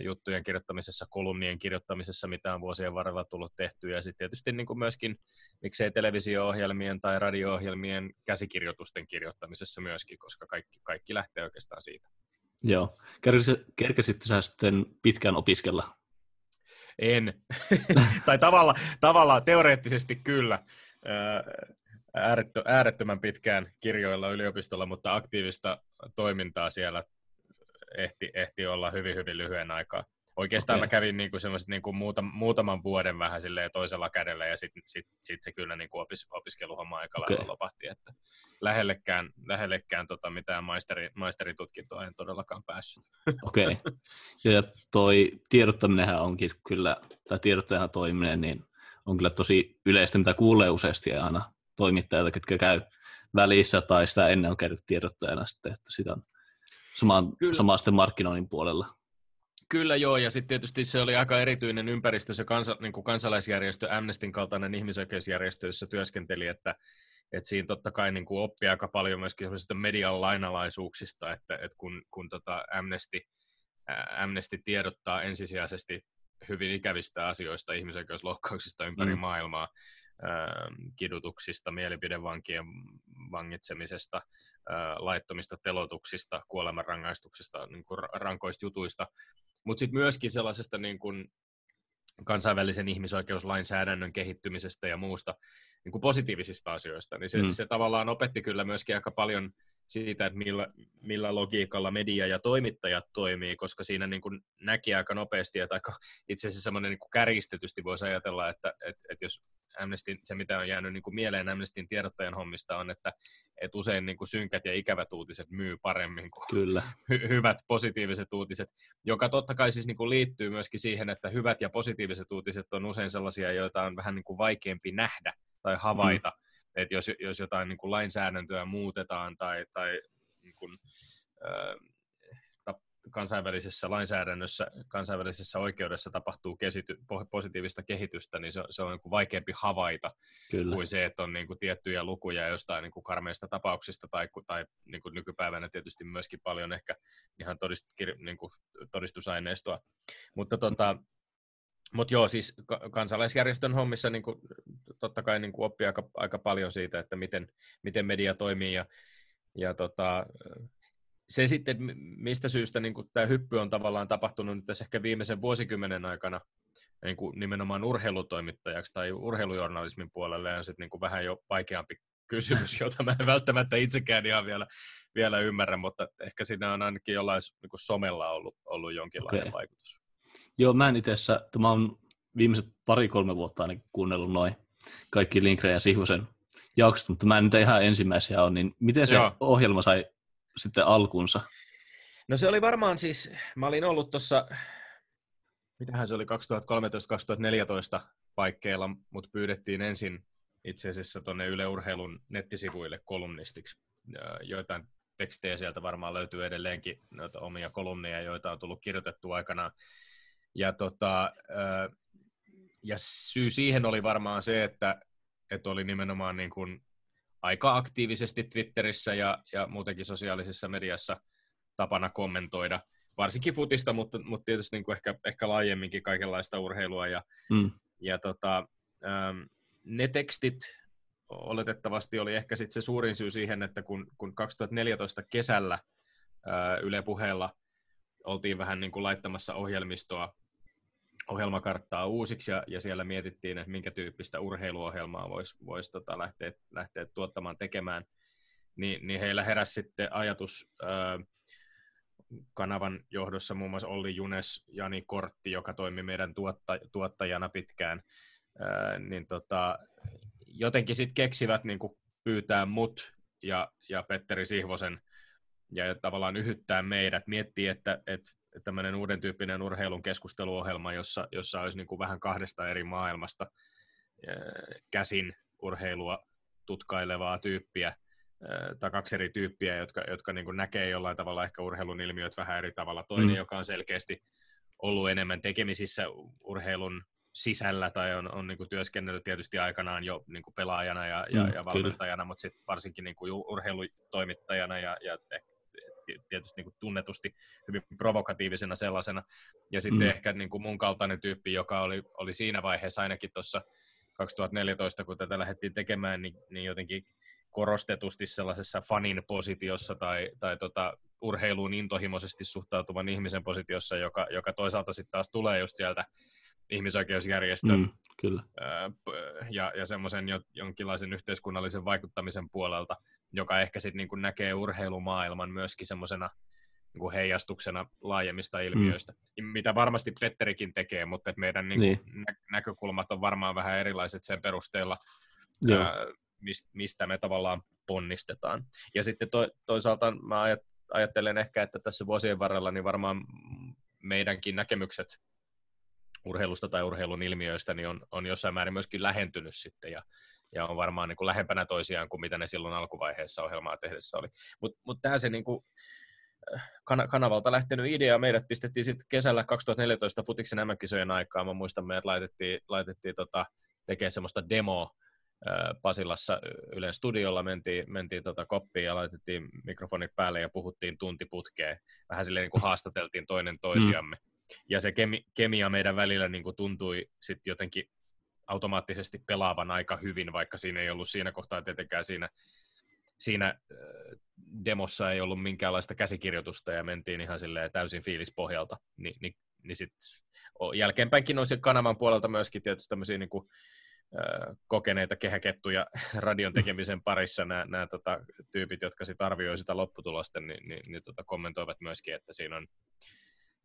juttujen kirjoittamisessa, kolumnien kirjoittamisessa, mitä on vuosien varrella tullut tehtyä, ja sitten tietysti niin kuin myöskin, miksei televisio-ohjelmien tai radio-ohjelmien käsikirjoitusten kirjoittamisessa myöskin, koska kaikki, kaikki lähtee oikeastaan siitä. Joo. Kerkesitkö sä sitten pitkään opiskella en. tai tavalla, tavalla teoreettisesti kyllä. äärettömän pitkään kirjoilla yliopistolla, mutta aktiivista toimintaa siellä ehti, ehti olla hyvin, hyvin lyhyen aikaa. Oikeastaan Okei. mä kävin niinku semmoiset niinku muuta, muutaman vuoden vähän silleen toisella kädellä ja sitten sit, sit se kyllä niinku opis, opiskeluhomma aika Okei. lailla lopahti, että lähellekään, lähellekään tota mitään maisteri, maisteritutkintoa en todellakaan päässyt. Okei. Okay. Ja toi tiedottaminenhän onkin kyllä, tai tiedottajana toiminen, niin on kyllä tosi yleistä, mitä kuulee useasti aina toimittajilta, ketkä käy välissä tai sitä ennen on käynyt tiedottajana sitten, että sitä on sama, Kyllä. sama sitten markkinoinnin puolella. Kyllä joo, ja sitten tietysti se oli aika erityinen ympäristö, se kansa, niin kuin kansalaisjärjestö, Amnestin kaltainen ihmisoikeusjärjestö, jossa työskenteli, että, että siinä totta kai niin kuin oppii aika paljon myöskin median lainalaisuuksista, että, että kun, kun tota Amnesty, Amnesty tiedottaa ensisijaisesti hyvin ikävistä asioista, ihmisoikeusloukkauksista ympäri Mm. maailmaa, kidutuksista, mielipidevankien vangitsemisesta, laittomista telotuksista, kuolemanrangaistuksista, niin kuin ra- rankoista jutuista, mutta sitten myöskin sellaisesta niin kuin kansainvälisen ihmisoikeuslainsäädännön kehittymisestä ja muusta niin kuin positiivisista asioista, niin se, mm. se tavallaan opetti kyllä myöskin aika paljon siitä, että millä, millä logiikalla media ja toimittajat toimii, koska siinä niin kuin näki aika nopeasti, että aika itse asiassa semmoinen niin kuin kärjistetysti voisi ajatella, että, että, että jos Amnestin, se mitä on jäänyt niin kuin mieleen Amnestin tiedottajan hommista on, että, että usein niin kuin synkät ja ikävät uutiset myy paremmin kuin Kyllä, hy- hyvät positiiviset uutiset, joka totta kai siis niin kuin liittyy myöskin siihen, että hyvät ja positiiviset uutiset on usein sellaisia, joita on vähän niin kuin vaikeampi nähdä tai havaita. Mm. Että jos, jos jotain niin kuin lainsäädäntöä muutetaan tai, tai niin kuin, ta- kansainvälisessä lainsäädännössä, kansainvälisessä oikeudessa tapahtuu kesity, po- positiivista kehitystä, niin se, on- se on niin kuin vaikeampi havaita kyllä. kuin se, että on niin kuin tiettyjä lukuja jostain niin kuin karmeista tapauksista tai, tai niin kuin nykypäivänä tietysti myöskin paljon ehkä ihan todist, niin kuin todistusaineistoa. Mutta tota, mut joo, siis ka- kansalaisjärjestön hommissa niin kuin, totta kai niin kuin oppii aika, aika paljon siitä, että miten, miten media toimii ja, ja tota, se sitten, mi- mistä syystä niin kuin tämä hyppy on tavallaan tapahtunut nyt tässä ehkä viimeisen vuosikymmenen aikana, niin kuin nimenomaan urheilutoimittajaksi tai urheilujournalismin puolelle on sitten niin vähän jo vaikeampi kysymys, jota mä en välttämättä itsekään ihan vielä, vielä ymmärrä, mutta ehkä siinä on ainakin jollain niin kuin somella ollut, ollut jonkinlainen okay. vaikutus. Joo, mä en itse asiassa, tämä on viimeiset pari-kolme vuotta ainakin kuunnellut noin kaikki Lindgren ja Sihvosen jaksot, mutta mä en nyt ihan ensimmäisiä ole, niin miten se Joo. ohjelma sai sitten alkunsa? No se oli varmaan siis, mä olin ollut tuossa, mitähän se oli 2013-2014 paikkeilla, mutta pyydettiin ensin itse asiassa tuonne Yle Urheilun nettisivuille kolumnistiksi. Joitain tekstejä sieltä varmaan löytyy edelleenkin, noita omia kolumneja, joita on tullut kirjoitettu aikanaan. Ja, tota, ja syy siihen oli varmaan se, että, että oli nimenomaan niin kuin aika aktiivisesti Twitterissä ja, ja muutenkin sosiaalisessa mediassa tapana kommentoida, varsinkin futista, mutta, mutta tietysti niin kuin ehkä, ehkä laajemminkin kaikenlaista urheilua. Ja, Mm. ja tota, ne tekstit oletettavasti oli ehkä sit se suurin syy siihen, että kun, kun 2014 kesällä Yle Puheella oltiin vähän niin kuin laittamassa ohjelmistoa, ohjelmakarttaa uusiksi ja, ja siellä mietittiin, että minkä tyyppistä urheiluohjelmaa voisi vois tota lähteä, lähteä tuottamaan tekemään, niin, niin heillä heräsi sitten ajatus ää, kanavan johdossa muun muassa Olli Junes, Jani Kortti, joka toimi meidän tuotta, tuottajana pitkään, ää, niin tota, jotenkin sitten keksivät niin pyytää mut ja, ja Petteri Sihvosen ja tavallaan yhyttää meidät, miettii, että että tämmöinen uuden tyyppinen urheilun keskusteluohjelma, jossa, jossa olisi niin kuin vähän kahdesta eri maailmasta käsin urheilua tutkailevaa tyyppiä, tai kaksi eri tyyppiä, jotka, jotka niin kuin näkee jollain tavalla ehkä urheilun ilmiöt vähän eri tavalla. Toinen, Mm. joka on selkeästi ollut enemmän tekemisissä urheilun sisällä tai on, on niin kuin työskennellyt tietysti aikanaan jo niin kuin pelaajana ja, ja, Mm, ja valmentajana, mutta sitten varsinkin niin kuin urheilutoimittajana ja, ja tietysti niin kuin tunnetusti hyvin provokatiivisena sellaisena. Ja sitten Mm. ehkä niin kuin mun kaltainen tyyppi, joka oli, oli siinä vaiheessa ainakin tuossa 2014, kun tätä lähdettiin tekemään, niin, niin jotenkin korostetusti sellaisessa fanin positiossa tai, tai tota, urheiluun intohimoisesti suhtautuvan ihmisen positiossa, joka, joka toisaalta sitten taas tulee just sieltä ihmisoikeusjärjestön Mm, kyllä. ja, ja semmoisen jo, jonkinlaisen yhteiskunnallisen vaikuttamisen puolelta, joka ehkä sitten niin näkee urheilumaailman myöskin semmoisena niin heijastuksena laajemmista ilmiöistä, mm. mitä varmasti Petterikin tekee, mutta että meidän niin kuin, niin. Nä- näkökulmat on varmaan vähän erilaiset sen perusteella, ää, mistä me tavallaan ponnistetaan. Ja sitten to, toisaalta mä ajattelen ehkä, että tässä vuosien varrella niin varmaan meidänkin näkemykset urheilusta tai urheilun ilmiöistä niin on, on jossain määrin myöskin lähentynyt sitten ja, ja on varmaan niin kuin lähempänä toisiaan kuin mitä ne silloin alkuvaiheessa ohjelmaa tehdessä oli. Mutta mut tämä se niin kuin, äh, kan- kanavalta lähtenyt idea, meidät pistettiin sitten kesällä 2014 Futiksen MM-kisojen aikaa, mä muistan, meidät laitettiin, laitettiin tota, tekemään semmoista demoa Pasilassa Ylen studiolla mentiin, mentiin tota koppiin ja laitettiin mikrofonit päälle ja puhuttiin tuntiputkeen. Vähän silleen niin kuin haastateltiin toinen toisiamme. Mm. Ja se kemi, kemia meidän välillä niin kuin tuntui sitten jotenkin automaattisesti pelaavan aika hyvin, vaikka siinä ei ollut siinä kohtaa tietenkään siinä, siinä demossa ei ollut minkäänlaista käsikirjoitusta ja mentiin ihan silleen täysin fiilispohjalta. Ni, niin, niin sitten jälkeenpäinkin on kanavan puolelta myöskin tietysti tämmöisiä niin kuin, kokeneita kehäkettuja radion tekemisen parissa nämä, nämä tota, tyypit, jotka sitten arvioi sitä lopputulosta, niin, niin, niin tota, kommentoivat myöskin, että siinä on,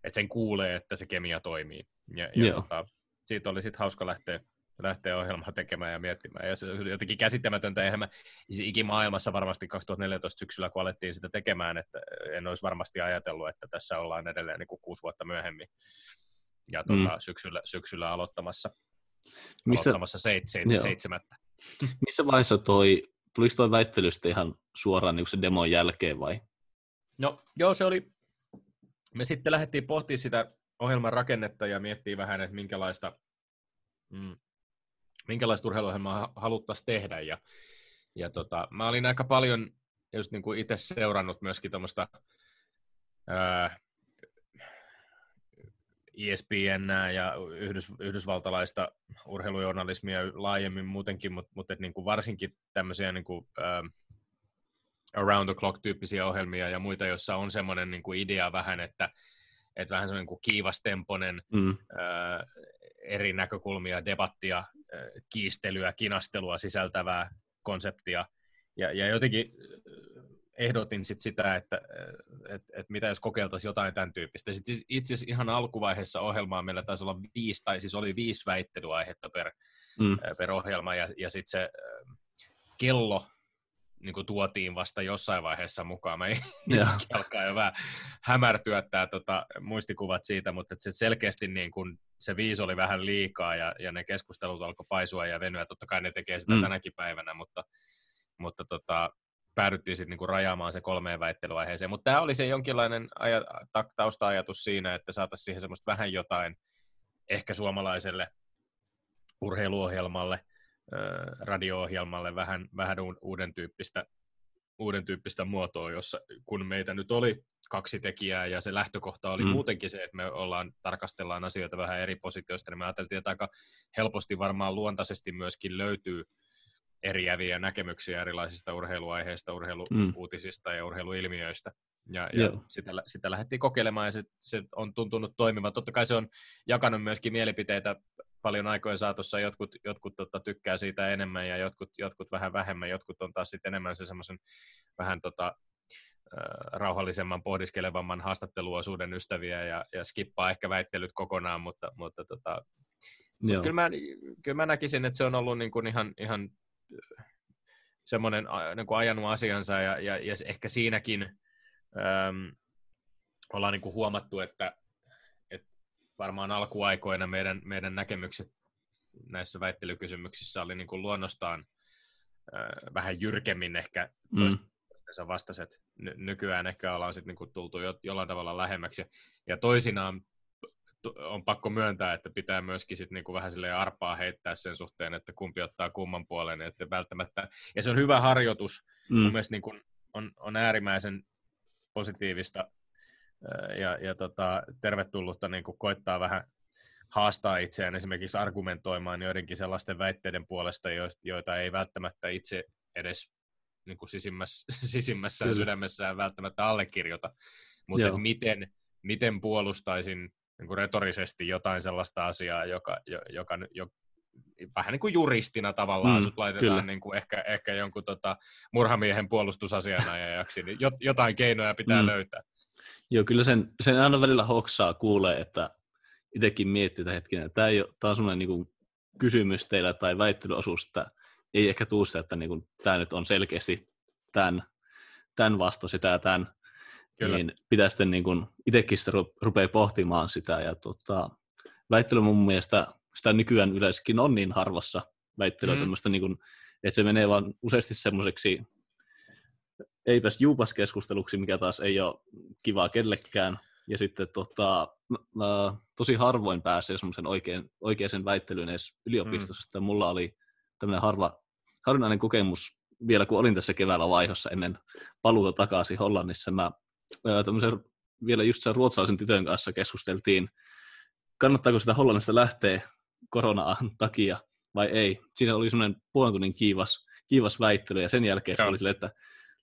että sen kuulee, että se kemia toimii. Ja, ja tota, siitä oli sitten hauska lähteä, lähteä ohjelmaa tekemään ja miettimään. Ja se oli jotenkin käsittämätöntä. Eihän mä ikimaailmassa varmasti 2014 syksyllä, kun alettiin sitä tekemään, että en olisi varmasti ajatellut, että tässä ollaan edelleen niin kuin kuusi vuotta myöhemmin ja tuota, mm. syksyllä, syksyllä aloittamassa missä, aloittamassa seit, seit, seitsemättä. Missä vaiheessa toi, tuliko toi väittelystä ihan suoraan niin se demon jälkeen vai? No joo, se oli, me sitten lähdettiin pohtimaan sitä ohjelman rakennetta ja miettii vähän, että minkälaista, mm, minkälaista urheiluohjelmaa haluttaisiin tehdä. Ja, ja tota, mä olin aika paljon just niin kuin itse seurannut myöskin tuommoista ESPN ja yhdys, yhdysvaltalaista urheilujournalismia laajemmin muutenkin, mutta, mutta niin kuin varsinkin tämmöisiä niin kuin, uh, around the clock-tyyppisiä ohjelmia ja muita, joissa on semmoinen niin kuin idea vähän, että, että vähän semmoinen kuin kiivastemponen mm. uh, eri näkökulmia, debattia, uh, kiistelyä, kinastelua sisältävää konseptia. Ja, ja jotenkin ehdotin sit sitä, että et, et mitä jos kokeiltaisiin jotain tämän tyyppistä. Sitten itse asiassa ihan alkuvaiheessa ohjelmaa meillä taisi olla viisi, tai siis oli viisi väittelyaihetta per, mm. per ohjelma, ja, ja sitten se kello niin kuin tuotiin vasta jossain vaiheessa mukaan. Mä alkaa jo vähän hämärtyä tämä tota, muistikuvat siitä, mutta se selkeästi niin kuin, se viisi oli vähän liikaa ja, ja ne keskustelut alkoi paisua ja venyä. Totta kai ne tekee sitä mm. tänäkin päivänä, mutta, mutta tota, päädyttiin sitten niinku rajaamaan se kolmeen väittelyaiheeseen. Mutta tämä oli se jonkinlainen aja- tausta-ajatus siinä, että saataisiin siihen semmoista vähän jotain ehkä suomalaiselle urheiluohjelmalle, radio-ohjelmalle vähän, vähän uuden tyyppistä uuden tyyppistä muotoa, jossa kun meitä nyt oli kaksi tekijää ja se lähtökohta oli mm. muutenkin se, että me ollaan, tarkastellaan asioita vähän eri positioista, niin me ajateltiin, että aika helposti varmaan luontaisesti myöskin löytyy eriäviä näkemyksiä erilaisista urheiluaiheista, urheiluuutisista mm. ja urheiluilmiöistä. Ja, ja sitä, sitä lähdettiin kokeilemaan ja se, se on tuntunut toimivan. Totta kai se on jakanut myöskin mielipiteitä paljon aikojen saatossa. Jotkut, jotkut tota, tykkää siitä enemmän ja jotkut, jotkut vähän vähemmän. Jotkut on taas sitten enemmän se semmoisen vähän tota, rauhallisemman, pohdiskelevamman haastatteluosuuden ystäviä ja, ja skippaa ehkä väittelyt kokonaan, mutta, mutta tota, kyllä, mä, kyllä mä näkisin, että se on ollut niin kuin ihan, ihan semmoinen niin kuin ajanut asiansa ja, ja, ja ehkä siinäkin äm, ollaan niin kuin huomattu, että varmaan alkuaikoina meidän, meidän näkemykset näissä väittelykysymyksissä oli niin kuin luonnostaan äh, vähän jyrkemmin ehkä toistensa mm. vastaiset. Ny- nykyään ehkä ollaan sitten niin kuin tultu jo, jollain tavalla lähemmäksi. Ja toisinaan on pakko myöntää, että pitää myöskin sit niinku vähän sille arpaa heittää sen suhteen, että kumpi ottaa kumman puolen, että välttämättä, ja se on hyvä harjoitus, mm. mun mielestä niinku on, on äärimmäisen positiivista ja, ja tota, tervetullutta niinku koittaa vähän haastaa itseään esimerkiksi argumentoimaan joidenkin sellaisten väitteiden puolesta, joita ei välttämättä itse edes niin kuin sisimmässä, sisimmässään sydämessään välttämättä allekirjoita, mutta miten, miten puolustaisin niin kuin retorisesti jotain sellaista asiaa, joka, joka, joka vähän niin kuin juristina tavallaan mm, sut laitetaan niin kuin ehkä, ehkä jonkun tota, murhamiehen puolustusasianajajaksi, niin jotain keinoja pitää mm. löytää. Joo, kyllä sen, sen aina välillä hoksaa kuulee, että itsekin miettii, että hetkinen, tämä, ei ole, tämä on sellainen niin kuin kysymys teillä tai väittelyosuus, että ei ehkä tuu sitä, että niin kuin, tämä nyt on selkeästi tämän, tämän vasta sitä ja tämän, Kyllä. niin pitää sitten niin kuin, itsekin sitä rupeaa pohtimaan sitä. Ja tota, väittely mun mielestä sitä nykyään yleisökin on niin harvassa väittelyä mm. tämmöistä, niin kuin, että se menee vaan useasti semmoiseksi eipäs juupas keskusteluksi, mikä taas ei ole kivaa kellekään. Ja sitten tota, mä, tosi harvoin pääsee semmoisen oikein, oikeaan väittelyyn edes yliopistossa. Mm. Mulla oli tämmöinen harva, harvinainen kokemus vielä, kun olin tässä keväällä vaihossa ennen paluuta takaisin Hollannissa. Mä tämmöisen, vielä just sen ruotsalaisen tytön kanssa keskusteltiin, kannattaako sitä Hollannista lähteä koronaan takia vai ei. Siinä oli semmoinen puolen tunnin kiivas, kiivas väittely ja sen jälkeen oli sille, että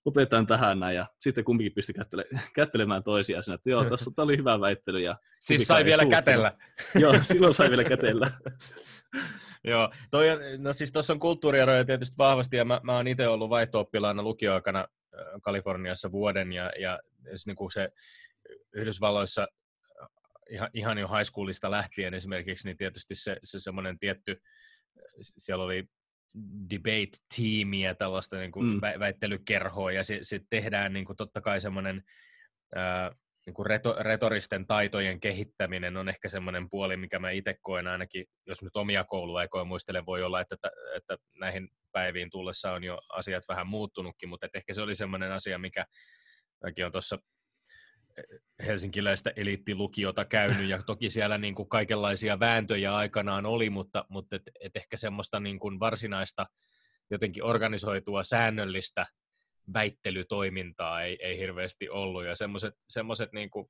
lopetetaan tähän näin, ja sitten kumpikin pystyi kättele, kättelemään toisiaan sinne, että joo, tässä oli hyvä väittely. Ja siis sai vielä suuttunut. kätellä. joo, silloin sai vielä kätellä. joo, toi on, no siis tuossa on kulttuurieroja tietysti vahvasti, ja mä, mä oon itse ollut vaihto-oppilaana lukioaikana Kaliforniassa vuoden, ja, ja niin kuin se Yhdysvalloissa ihan, ihan jo high schoolista lähtien esimerkiksi, niin tietysti se, se semmoinen tietty, siellä oli debate-tiimiä, tällaista niin kuin mm. väittelykerhoa, ja se, se tehdään niin kuin totta kai semmoinen niin kuin reto, retoristen taitojen kehittäminen on ehkä semmoinen puoli, mikä mä itse koen ainakin, jos nyt omia kouluaikoja muistelen, voi olla, että, että näihin päiviin tullessa on jo asiat vähän muuttunutkin, mutta ehkä se oli semmoinen asia, mikä mäkin on tuossa helsinkiläistä eliittilukiota käynyt, ja toki siellä niin kuin kaikenlaisia vääntöjä aikanaan oli, mutta, mutta et, et ehkä semmoista niin kuin varsinaista jotenkin organisoitua säännöllistä väittelytoimintaa ei, ei hirveästi ollut, ja semmoiset semmoiset niin kuin,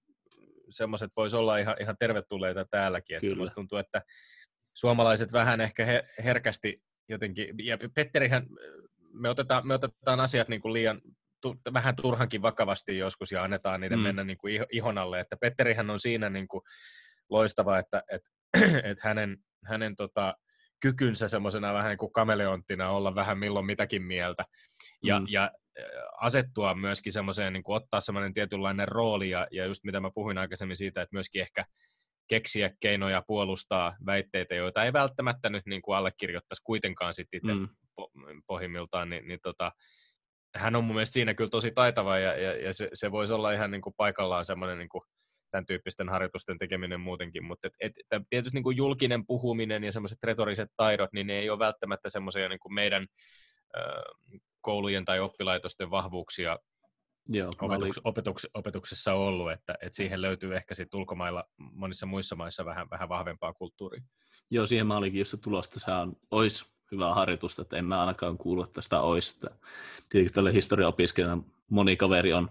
semmoiset voisi olla ihan, ihan tervetulleita täälläkin. Että musta tuntuu, että suomalaiset vähän ehkä he, herkästi jotenkin, ja Petterihän, me otetaan, me otetaan asiat niin kuin liian tu, vähän turhankin vakavasti joskus ja annetaan niiden mm. mennä niin kuin ihon alle. Että Petterihän on siinä niin kuin loistava, että, että, että hänen, hänen tota, kykynsä semmoisena vähän niin kuin kameleonttina olla vähän milloin mitäkin mieltä ja, mm. ja asettua myöskin semmoiseen, niin kuin ottaa semmoinen tietynlainen rooli ja, ja just mitä mä puhuin aikaisemmin siitä, että myöskin ehkä keksiä keinoja puolustaa väitteitä, joita ei välttämättä nyt niin kuin allekirjoittaisi kuitenkaan sitten itse mm. pohjimmiltaan, niin, niin tota, hän on mun mielestä siinä kyllä tosi taitava ja, ja, ja se, se voisi olla ihan niin kuin paikallaan semmoinen niin kuin tämän tyyppisten harjoitusten tekeminen muutenkin, mutta et, et, tietysti niin kuin julkinen puhuminen ja semmoiset retoriset taidot, niin ne ei ole välttämättä semmoisia niin kuin meidän ö, koulujen tai oppilaitosten vahvuuksia Joo, opetuks, opetuks, opetuksessa ollut, että, että siihen löytyy ehkä sitten ulkomailla monissa muissa maissa vähän, vähän vahvempaa kulttuuria. Joo, siihen mä olinkin just tulosta, se on, olisi hyvää harjoitusta, että en mä ainakaan kuulu, että sitä olisi. Tietenkin tälle historiaopiskelijana moni kaveri on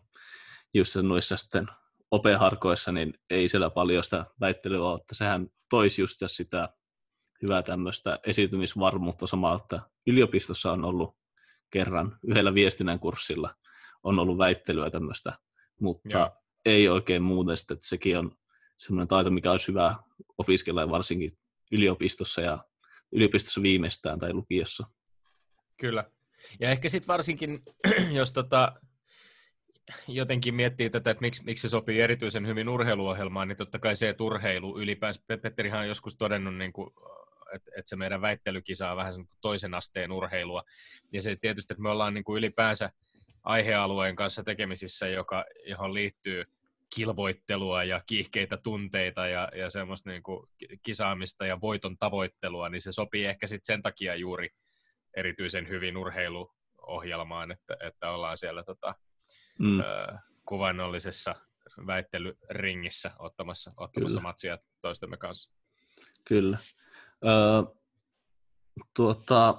just noissa sitten opeharkoissa, niin ei siellä paljon sitä väittelyä ole, että sehän toisi just sitä hyvää tämmöistä esiintymisvarmuutta samalla, että yliopistossa on ollut kerran yhdellä viestinnän kurssilla on ollut väittelyä tämmöistä, mutta Joo. ei oikein muuten että sekin on semmoinen taito, mikä olisi hyvä opiskella varsinkin yliopistossa ja yliopistossa viimeistään tai lukiossa. Kyllä. Ja ehkä sitten varsinkin, jos tota, jotenkin miettii tätä, että miksi, miksi se sopii erityisen hyvin urheiluohjelmaan, niin totta kai se, että urheilu ylipäänsä, Petterihan on joskus todennut, niin kuin, että, että se meidän väittelykisa on vähän toisen asteen urheilua. Ja se tietysti, että me ollaan niin kuin ylipäänsä aihealueen kanssa tekemisissä, joka, johon liittyy kilvoittelua ja kiihkeitä tunteita ja, ja semmoista niin kuin kisaamista ja voiton tavoittelua, niin se sopii ehkä sitten sen takia juuri erityisen hyvin urheiluohjelmaan, että, että ollaan siellä tota, mm. ö, kuvannollisessa väittelyringissä ottamassa, ottamassa matsia toistemme kanssa. Kyllä. Ö, tuota,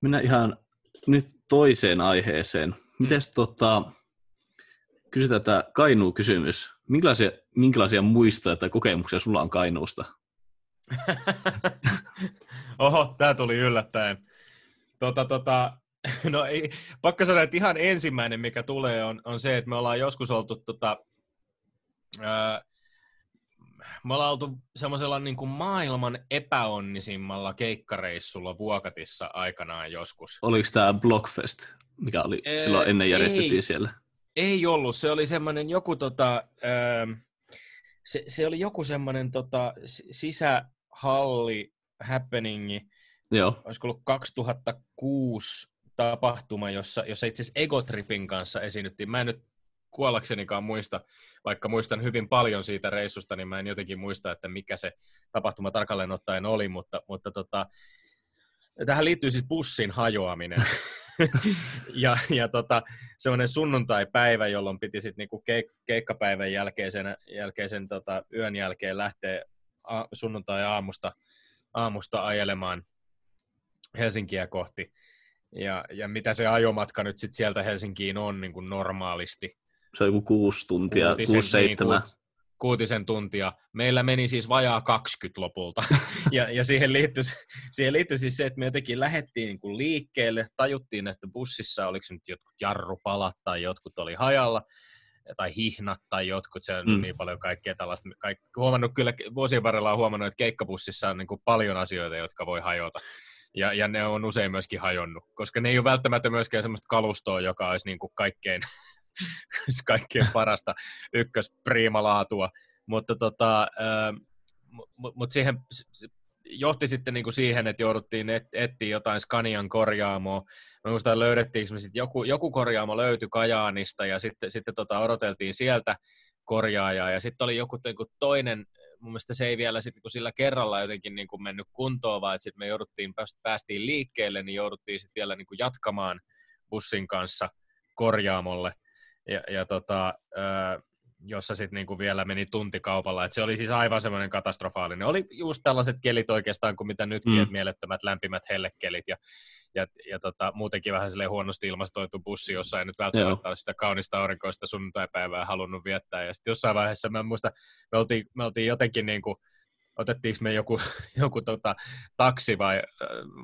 minä ihan nyt toiseen aiheeseen. Mites mm. tota, kysytään tämä Kainuu-kysymys. Minkälaisia, minkälaisia muistoja tai kokemuksia sulla on Kainuusta? Oho, tämä tuli yllättäen. Tota, tota, no ei, pakko sanoa, että ihan ensimmäinen, mikä tulee, on, on se, että me ollaan joskus oltu tota, ää, me ollaan oltu semmoisella niin kuin maailman epäonnisimmalla keikkareissulla Vuokatissa aikanaan joskus. Oliko tämä Blockfest, mikä oli ei, silloin ennen järjestettiin ei, siellä? Ei ollut, se oli semmoinen joku tota, ähm, se, se oli joku semmoinen tota, sisähalli happeningi, Joo. olisiko ollut 2006 tapahtuma, jossa, jossa itse asiassa Egotripin kanssa esiinnyttiin. Mä en nyt kuollaksenikaan muista, vaikka muistan hyvin paljon siitä reissusta, niin mä en jotenkin muista, että mikä se tapahtuma tarkalleen ottaen oli, mutta, mutta tota, tähän liittyy siis bussin hajoaminen. ja ja tota, semmoinen sunnuntai-päivä, jolloin piti sitten niinku keik- keikkapäivän jälkeisen, jälkeisen tota, yön jälkeen lähteä a- sunnuntai-aamusta aamusta ajelemaan Helsinkiä kohti. Ja, ja mitä se ajomatka nyt sitten sieltä Helsinkiin on niin kuin normaalisti. Se on joku kuusi tuntia, Kuutisen- kuusi seitsemän. kuut- kuutisen tuntia. Meillä meni siis vajaa 20 lopulta. ja, ja siihen, liittyi, siihen liittyi siis se, että me jotenkin lähdettiin niin kuin liikkeelle, tajuttiin, että bussissa oliko se nyt jotkut jarrupalat tai jotkut oli hajalla tai hihnat tai jotkut, siellä on Mm. niin paljon kaikkea tällaista. Kaik, huomannut kyllä, vuosien varrella on huomannut, että keikkabussissa on niin kuin paljon asioita, jotka voi hajota. Ja, ja ne on usein myöskin hajonnut, koska ne ei ole välttämättä myöskään semmoista kalustoa, joka olisi niin kuin kaikkein, kaikkein parasta ykköspriimalaatua. Mutta tota, mutta mut siihen s- johti sitten niinku siihen, että jouduttiin et, etsiä jotain Scanian korjaamoa. Mä muistan, löydettiinkö me sitten joku, joku korjaamo löytyi Kajaanista ja sitten, sitten tota, odoteltiin sieltä korjaajaa ja sitten oli joku niinku toinen, mun mielestä se ei vielä sit, niinku sillä kerralla jotenkin niinku mennyt kuntoon, vaan sitten me jouduttiin, pääst- päästiin liikkeelle, niin jouduttiin sitten vielä niinku jatkamaan bussin kanssa korjaamolle. Ja, ja tota, jossa sitten niinku vielä meni tuntikaupalla. Et se oli siis aivan semmoinen katastrofaalinen. Oli just tällaiset kelit oikeastaan kuin mitä nytkin, Mm. että mielettömät lämpimät hellekelit ja, ja, ja tota, muutenkin vähän silleen huonosti ilmastoitu bussi, jossa ei nyt välttämättä ole sitä kaunista aurinkoista sunnuntaipäivää halunnut viettää. Ja sitten jossain vaiheessa mä muista, me oltiin, me oltiin jotenkin niin kuin, otettiinko me joku, joku tota, taksi vai,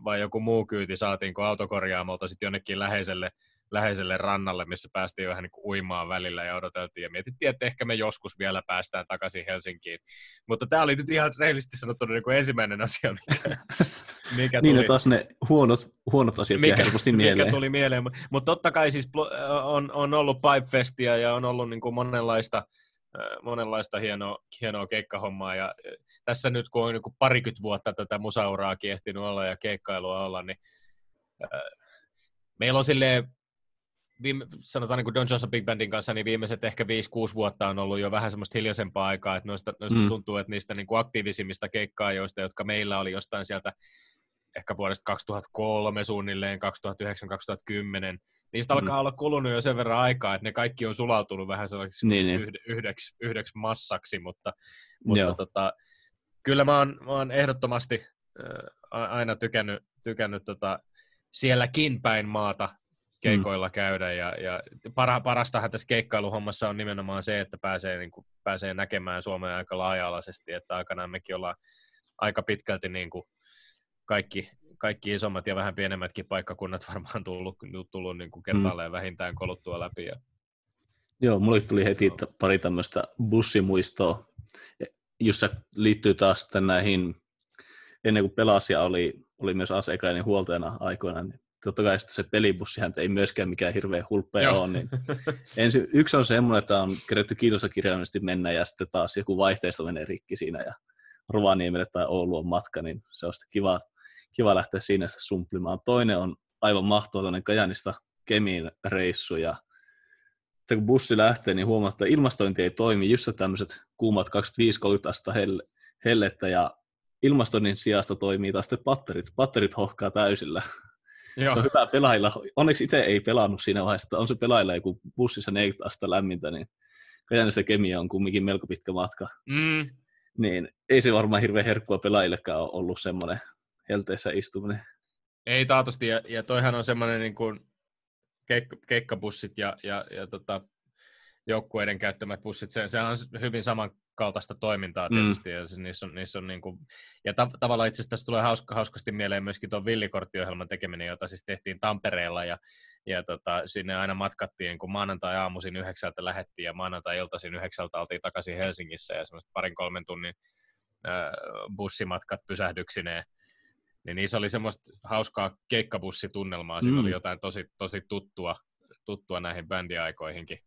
vai joku muu kyyti saatiin kuin autokorjaamolta sitten jonnekin läheiselle, läheiselle rannalle, missä päästiin vähän niin kuin uimaan välillä ja odoteltiin ja mietittiin, että ehkä me joskus vielä päästään takaisin Helsinkiin. Mutta tämä oli nyt ihan rehellisesti sanottuna niin kuin ensimmäinen asia, mikä, mikä Niin, tuli. ne taas ne huonot, huonot asiat jää helposti mieleen. Mikä tuli mieleen. Mutta totta kai siis on, on ollut Pipefestia ja on ollut niin kuin monenlaista, monenlaista hienoa, hienoa keikkahommaa. Ja tässä nyt kun on niin kuin parikymmentä vuotta tätä musauraakin ehtinyt olla ja keikkailua olla, niin meillä on silleen, viime, sanotaan niin kuin Don Johnson Big Bandin kanssa, niin viimeiset ehkä 5-6 vuotta on ollut jo vähän semmoista hiljaisempaa aikaa, että noista, noista Mm. tuntuu, että niistä niin kuin aktiivisimmista keikkaajoista, jotka meillä oli jostain sieltä ehkä vuodesta 2003 suunnilleen, 2009-2010, niistä Mm. alkaa olla kulunut jo sen verran aikaa, että ne kaikki on sulautunut vähän sellaiseksi Niin, niin. yhde, yhdeksi, yhdeksi massaksi, mutta, mutta Joo. tota, kyllä mä oon, mä oon ehdottomasti äh, aina tykännyt, tykännyt tota, sielläkin päin maata keikoilla käydä. Ja, ja para, parastahan tässä keikkailuhommassa on nimenomaan se, että pääsee, niin kuin, pääsee näkemään Suomea aika laaja-alaisesti, että aikanaan mekin ollaan aika pitkälti niin kuin kaikki, kaikki isommat ja vähän pienemmätkin paikkakunnat varmaan tullut, tullut niin kuin kertaalleen vähintään koluttua läpi. Ja, Joo, mulle tuli heti t- pari tämmöistä bussimuistoa. Just se liittyy taas näihin, ennen kuin pelasia oli, oli myös asiakkaiden huoltajana aikoina, niin totta kai se pelibussihan ei myöskään mikään hirveän hulppea ole. Niin ensi, yksi on semmoinen, että on kerätty kirjallisesti mennä ja sitten taas joku vaihteisto menee rikki siinä ja Rovaniemelle tai Oulu on matka, niin se on sitten kiva, kiva lähteä siinä sitten sumplimaan. Toinen on aivan mahtava Kajanista Kemiin reissu ja sitten kun bussi lähtee, niin huomaa, että ilmastointi ei toimi, just tämmöiset kuumat 25-30 astetta helle, hellettä ja ilmastoinnin sijasta toimii taas sitten patterit. Patterit hohkaa täysillä. Joo. Se on hyvä pelailla. Onneksi itse ei pelannut siinä vaiheessa, että on se pelailla joku bussissa 40 astetta lämmintä, niin Kajanista Kemia on kumminkin melko pitkä matka. Mm, Niin ei se varmaan hirveän herkkua pelaajillekaan ole ollut semmoinen helteessä istuminen. Ei taatusti, ja, ja toihan on semmoinen niin kuin keik- keikkabussit ja, ja, ja tota, joukkueiden käyttämät bussit, se, se on hyvin samankaltaista toimintaa Mm. tietysti, mm. ja se, niissä on, niissä on niin kuin, ja ta- tavallaan itse asiassa tässä tulee hauska, hauskasti mieleen myöskin tuon villikorttiohjelman tekeminen, jota siis tehtiin Tampereella, ja, ja tota, sinne aina matkattiin, kun maanantai-aamuisin yhdeksältä lähettiin, ja maanantai-iltaisin yhdeksältä oltiin takaisin Helsingissä, ja semmoiset parin kolmen tunnin äh, bussimatkat pysähdyksineen, niin niissä oli semmoista hauskaa keikkabussitunnelmaa, siinä Mm. oli jotain tosi, tosi tuttua, tuttua näihin bändiaikoihinkin.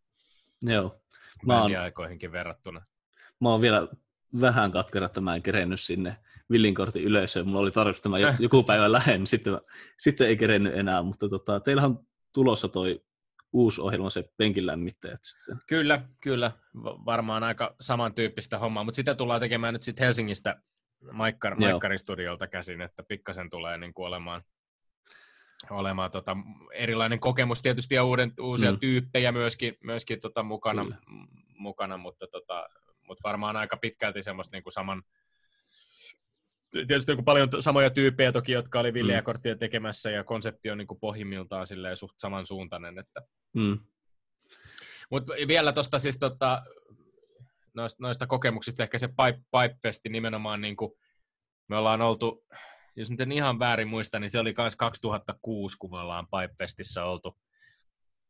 Joo. Mä oon, aikoihinkin verrattuna. mä oon vielä vähän katkera, että mä en kerennyt sinne villinkortin yleisöön. Mulla oli tarkoitus, että mä jo- joku päivä lähden, sitten, mä- sitten ei kerennyt enää, mutta tota, teillähän on tulossa toi uusi ohjelma, se penkin lämmittäjät sitten. Kyllä, kyllä. Va- Varmaan aika samantyyppistä hommaa, mutta sitä tullaan tekemään nyt sitten Helsingistä Maikkar. Maikkarin studiolta käsin, että pikkasen tulee niin kuin olemaan, olemaan tota, erilainen kokemus tietysti ja uuden, uusia Mm. mm. tyyppejä myöskin, myöskin tota mukana, Kyllä. m- mukana mutta, tota, mutta varmaan aika pitkälti semmoista niin kuin saman, tietysti on paljon samoja tyyppejä toki, jotka oli villejä Mm. korttia tekemässä ja konsepti on niin kuin pohjimmiltaan silleen suht samansuuntainen, että Mm. mutta vielä tuosta siis tota, noista, noista kokemuksista ehkä se Pipe, Pipefesti nimenomaan niin kuin me ollaan oltu, jos nyt en ihan väärin muista, niin se oli myös 2006, kun me ollaan Pipefestissä oltu.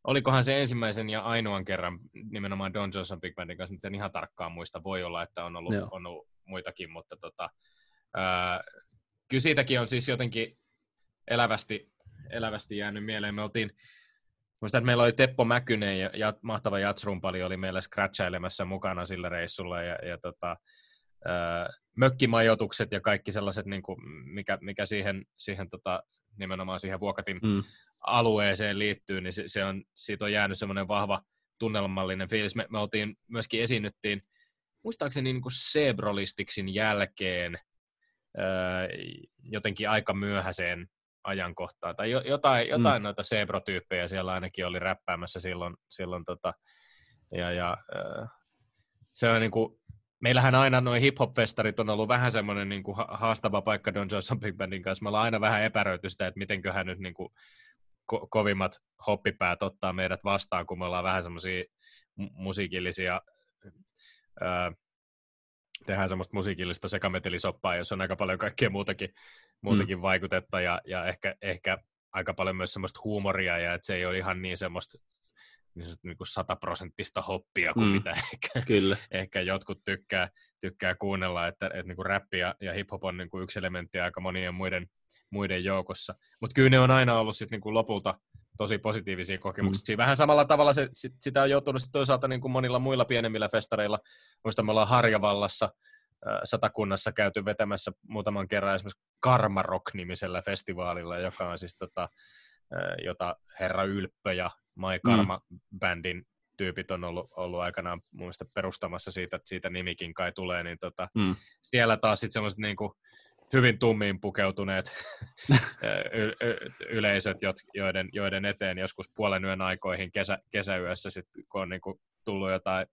Olikohan se ensimmäisen ja ainoan kerran nimenomaan Don Johnson Big Bandin kanssa, nyt en ihan tarkkaan muista, voi olla, että on ollut, Joo. on ollut muitakin, mutta tota, ää, kyllä siitäkin on siis jotenkin elävästi, elävästi jäänyt mieleen. Me oltiin, Muistan, että meillä oli Teppo Mäkynen ja, ja mahtava jatsrumpali oli meillä scratchailemassa mukana sillä reissulla ja, ja tota, mökkimajoitukset ja kaikki sellaiset, niin kuin, mikä, mikä siihen, siihen tota, nimenomaan siihen Vuokatin Mm. alueeseen liittyy, niin se, se on, siitä on jäänyt semmoinen vahva tunnelmallinen fiilis. Me, me oltiin myöskin esiinnyttiin, muistaakseni niin kuin Sebrolistiksin jälkeen ää, jotenkin aika myöhäiseen ajankohtaan. Tai jo, jotain, jotain mm. noita Sebro-tyyppejä siellä ainakin oli räppäämässä silloin. silloin tota, ja, ja, ää, se on niin kuin, meillähän aina nuo hip-hop-festarit on ollut vähän semmoinen niin kuin haastava paikka Don Johnson Big Bandin kanssa. Me ollaan aina vähän epäröity sitä, että mitenköhän nyt niin kuin ko- kovimmat hoppipäät ottaa meidät vastaan, kun me ollaan vähän semmoisia mu- musiikillisia, ää, tehdään semmoista musiikillista sekametelisoppaa, jossa on aika paljon kaikkea muutakin, muutakin mm. vaikutetta ja, ja ehkä, ehkä aika paljon myös semmoista huumoria ja että se ei ole ihan niin semmoista niin niin kuin sataprosenttista hoppia kuin Mm. mitä ehkä, Kyllä. ehkä jotkut tykkää, tykkää kuunnella, että, että niin kuin räppi ja, ja hip-hop on niin kuin yksi elementti aika monien muiden, muiden joukossa. Mutta kyllä ne on aina ollut sit niin kuin lopulta tosi positiivisia kokemuksia. Mm. Vähän samalla tavalla se, sit, sitä on joutunut sit toisaalta niin kuin monilla muilla pienemmillä festareilla. Muista me ollaan Harjavallassa satakunnassa käyty vetämässä muutaman kerran esimerkiksi Karma Rock-nimisellä festivaalilla, joka on siis tota, jota Herra Ylppö ja Mai Karma-bändin tyypit on ollut, ollut aikanaan mun mielestä perustamassa siitä, että siitä nimikin kai tulee, niin tota, Mm. siellä taas sitten semmoiset niinku hyvin tummiin pukeutuneet y- y- yleisöt, joiden, joiden eteen joskus puolen yön aikoihin kesä, kesäyössä, sit, kun on niinku tullut jotain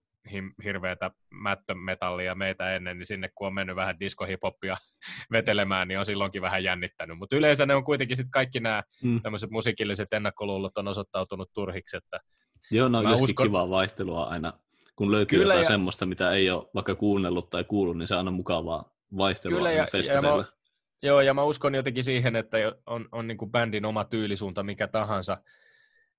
hirveätä mättömetallia meitä ennen, niin sinne kun on mennyt vähän diskohiphoppia vetelemään, niin on silloinkin vähän jännittänyt. Mutta yleensä ne on kuitenkin sit kaikki nämä Mm. tämmöiset musiikilliset ennakkoluulot on osoittautunut turhiksi, että Joo, no on uskon- kivaa vaihtelua aina. Kun löytyy Kyllä, jotain ja- semmoista, mitä ei ole vaikka kuunnellut tai kuullut, niin se on aina mukavaa vaihtelua Kyllä, ja- ja festareilla. mä- Joo, ja mä uskon jotenkin siihen, että on, on niin kuin bändin oma tyylisuunta mikä tahansa,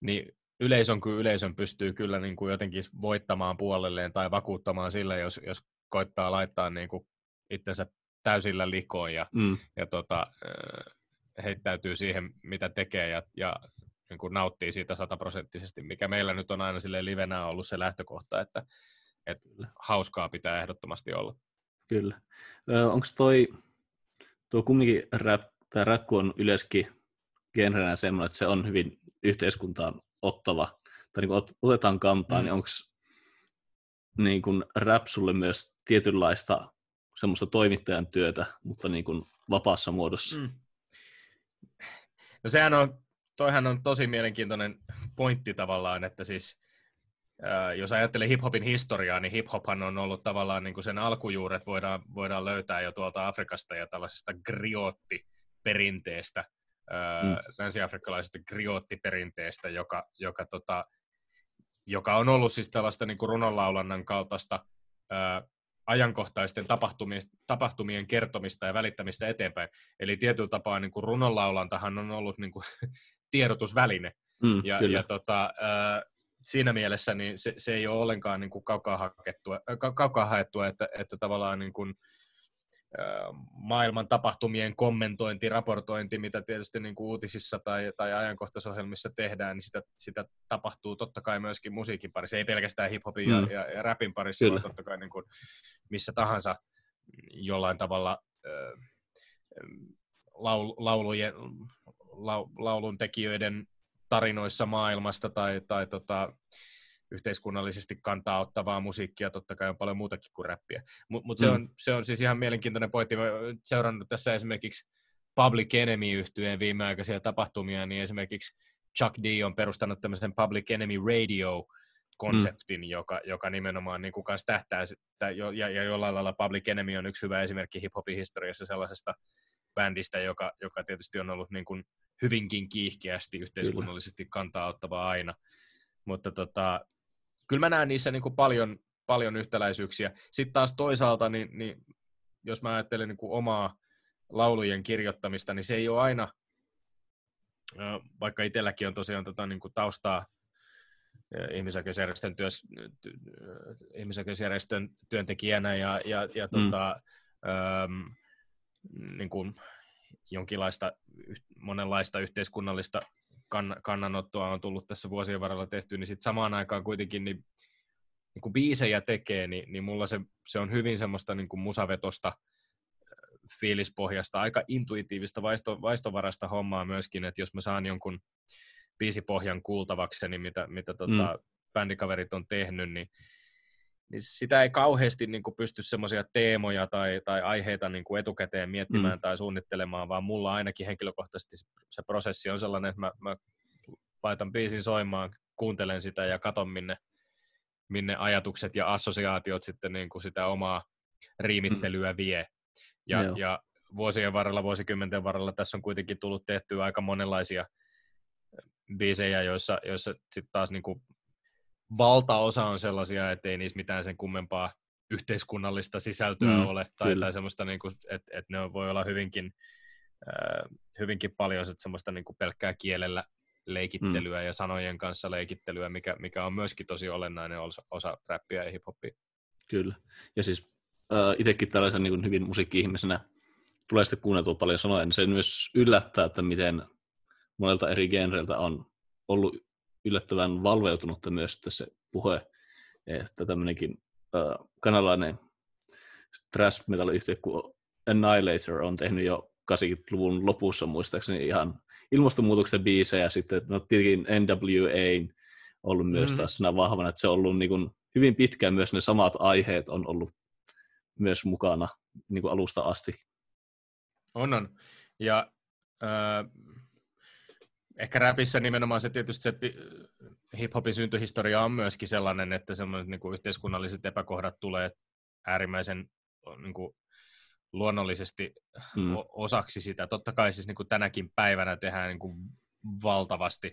niin yleisön kuin yleisön pystyy kyllä niin kuin jotenkin voittamaan puolelleen tai vakuuttamaan sillä, jos, jos koittaa laittaa niin kuin itsensä täysillä likoon ja, Mm. ja tota, heittäytyy siihen, mitä tekee ja, ja niin kuin nauttii siitä sataprosenttisesti, mikä meillä nyt on aina sille livenä ollut se lähtökohta, että, että hauskaa pitää ehdottomasti olla. Kyllä. Onko toi, tuo kumminkin rap, tai räkku on yleensäkin genrenä semmoinen, että se on hyvin yhteiskuntaan ottava, tai niin ot, otetaan kantaa, mm. Mm. niin onko niin kuin rap sulle myös tietynlaista semmoista toimittajan työtä, mutta niin kuin vapaassa muodossa? Mm. No sehän on, toihan on tosi mielenkiintoinen pointti tavallaan, että siis jos ajattelee hiphopin historiaa, niin hiphophan on ollut tavallaan niin kuin sen alkujuuret voidaan, voidaan löytää jo tuolta Afrikasta ja tällaisesta griottiperinteestä, ää, Mm. länsi-afrikkalaisesta griottiperinteestä, joka, joka, tota, joka on ollut siis tällaista niin kuin runonlaulannan kaltaista ää, ajankohtaisten tapahtumien, tapahtumien kertomista ja välittämistä eteenpäin. Eli tietyllä tapaa niin kuin runonlaulantahan on ollut niin kuin, tiedotusväline. Mm, Ja, kyllä. ja tota, ää, siinä mielessä niin se, se ei ole ollenkaan niin kuin kaukaa, hakettua, ka- kaukaa haettua, että, että tavallaan niin kuin, maailman tapahtumien kommentointi, raportointi, mitä tietysti niin kuin uutisissa tai, tai ajankohtaisohjelmissa tehdään, niin sitä, sitä tapahtuu totta kai myöskin musiikin parissa, ei pelkästään hiphopin mm. ja, ja, ja rapin parissa, Kyllä. vaan totta kai niin kuin missä tahansa jollain tavalla äh, laul, laulujen, lau, laulun tekijöiden tarinoissa maailmasta tai, tai tota, yhteiskunnallisesti kantaa ottavaa musiikkia, totta kai on paljon muutakin kuin räppiä. Mutta mut se, mm. on, se on siis ihan mielenkiintoinen pointti. Mä seurannut tässä esimerkiksi Public enemy yhtyeen viimeaikaisia tapahtumia, niin esimerkiksi Chuck D on perustanut tämmöisen Public Enemy Radio, konseptin, mm. joka, joka nimenomaan niin kuin tähtää, ja, ja jollain lailla Public Enemy on yksi hyvä esimerkki hip-hopin historiassa sellaisesta bändistä, joka, joka tietysti on ollut niin kuin hyvinkin kiihkeästi yhteiskunnallisesti kantaa ottavaa aina. Mutta tota, kyllä mä näen niissä niin kuin paljon, paljon yhtäläisyyksiä. Sitten taas toisaalta, niin, niin jos mä ajattelen niin kuin omaa laulujen kirjoittamista, niin se ei ole aina, vaikka itselläkin on tosiaan tota, niin kuin taustaa ihmisoikeusjärjestön, työs, ihmisoikeusjärjestön työntekijänä ja, ja, ja mm. tota, ähm, niin kuin jonkinlaista monenlaista yhteiskunnallista kann, kannanottoa on tullut tässä vuosien varrella tehty, niin sitten samaan aikaan kuitenkin niin, niin kuin biisejä tekee, niin, niin mulla se, se on hyvin semmoista niin kuin musavetosta fiilispohjasta, aika intuitiivista vaisto, vaistovarasta hommaa myöskin, että jos mä saan jonkun biisipohjan kuultavakseni, mitä, mitä tota, mm. bändikaverit on tehnyt, niin, niin sitä ei kauheasti niin kuin pysty semmoisia teemoja tai, tai aiheita niin kuin etukäteen miettimään mm. tai suunnittelemaan, vaan mulla ainakin henkilökohtaisesti se prosessi on sellainen, että mä, mä laitan biisin soimaan, kuuntelen sitä ja katon minne, minne ajatukset ja assosiaatiot sitten niin kuin sitä omaa riimittelyä mm. vie. Ja, ja vuosien varrella, vuosikymmenten varrella tässä on kuitenkin tullut tehtyä aika monenlaisia biisejä, joissa, joissa sitten taas niin kuin valtaosa on sellaisia, että ei niissä mitään sen kummempaa yhteiskunnallista sisältöä mm, ole, tai, tai semmoista, niin kuin, että, että ne voi olla hyvinkin, äh, hyvinkin paljon semmoista niin kuin pelkkää kielellä leikittelyä mm. ja sanojen kanssa leikittelyä, mikä, mikä on myöskin tosi olennainen osa, osa räppiä ja hiphoppia. Kyllä. Ja siis äh, itsekin tällaisen niin hyvin musiikki-ihmisenä tulee sitten kuunneltua paljon sanoja, niin se myös yllättää, että miten monelta eri genreiltä on ollut yllättävän valveutunutta myös tässä puhe, että tämmöinenkin äh, kanalainen thrash metal yhtiö kuin Annihilator on tehnyt jo 80-luvun lopussa muistaakseni ihan ilmastonmuutoksen biisejä, sitten no tietenkin NWA ollut myös mm. siinä vahvana, että se on ollut niin kuin, hyvin pitkään myös ne samat aiheet on ollut myös mukana niin kuin alusta asti. On, on. Ja äh, ehkä räpissä nimenomaan se tietysti se hip-hopin syntyhistoria on myöskin sellainen, että semmoiset niin kuin yhteiskunnalliset epäkohdat tulee äärimmäisen niin kuin, luonnollisesti mm. osaksi sitä. Totta kai siis niin kuin tänäkin päivänä tehdään niin kuin valtavasti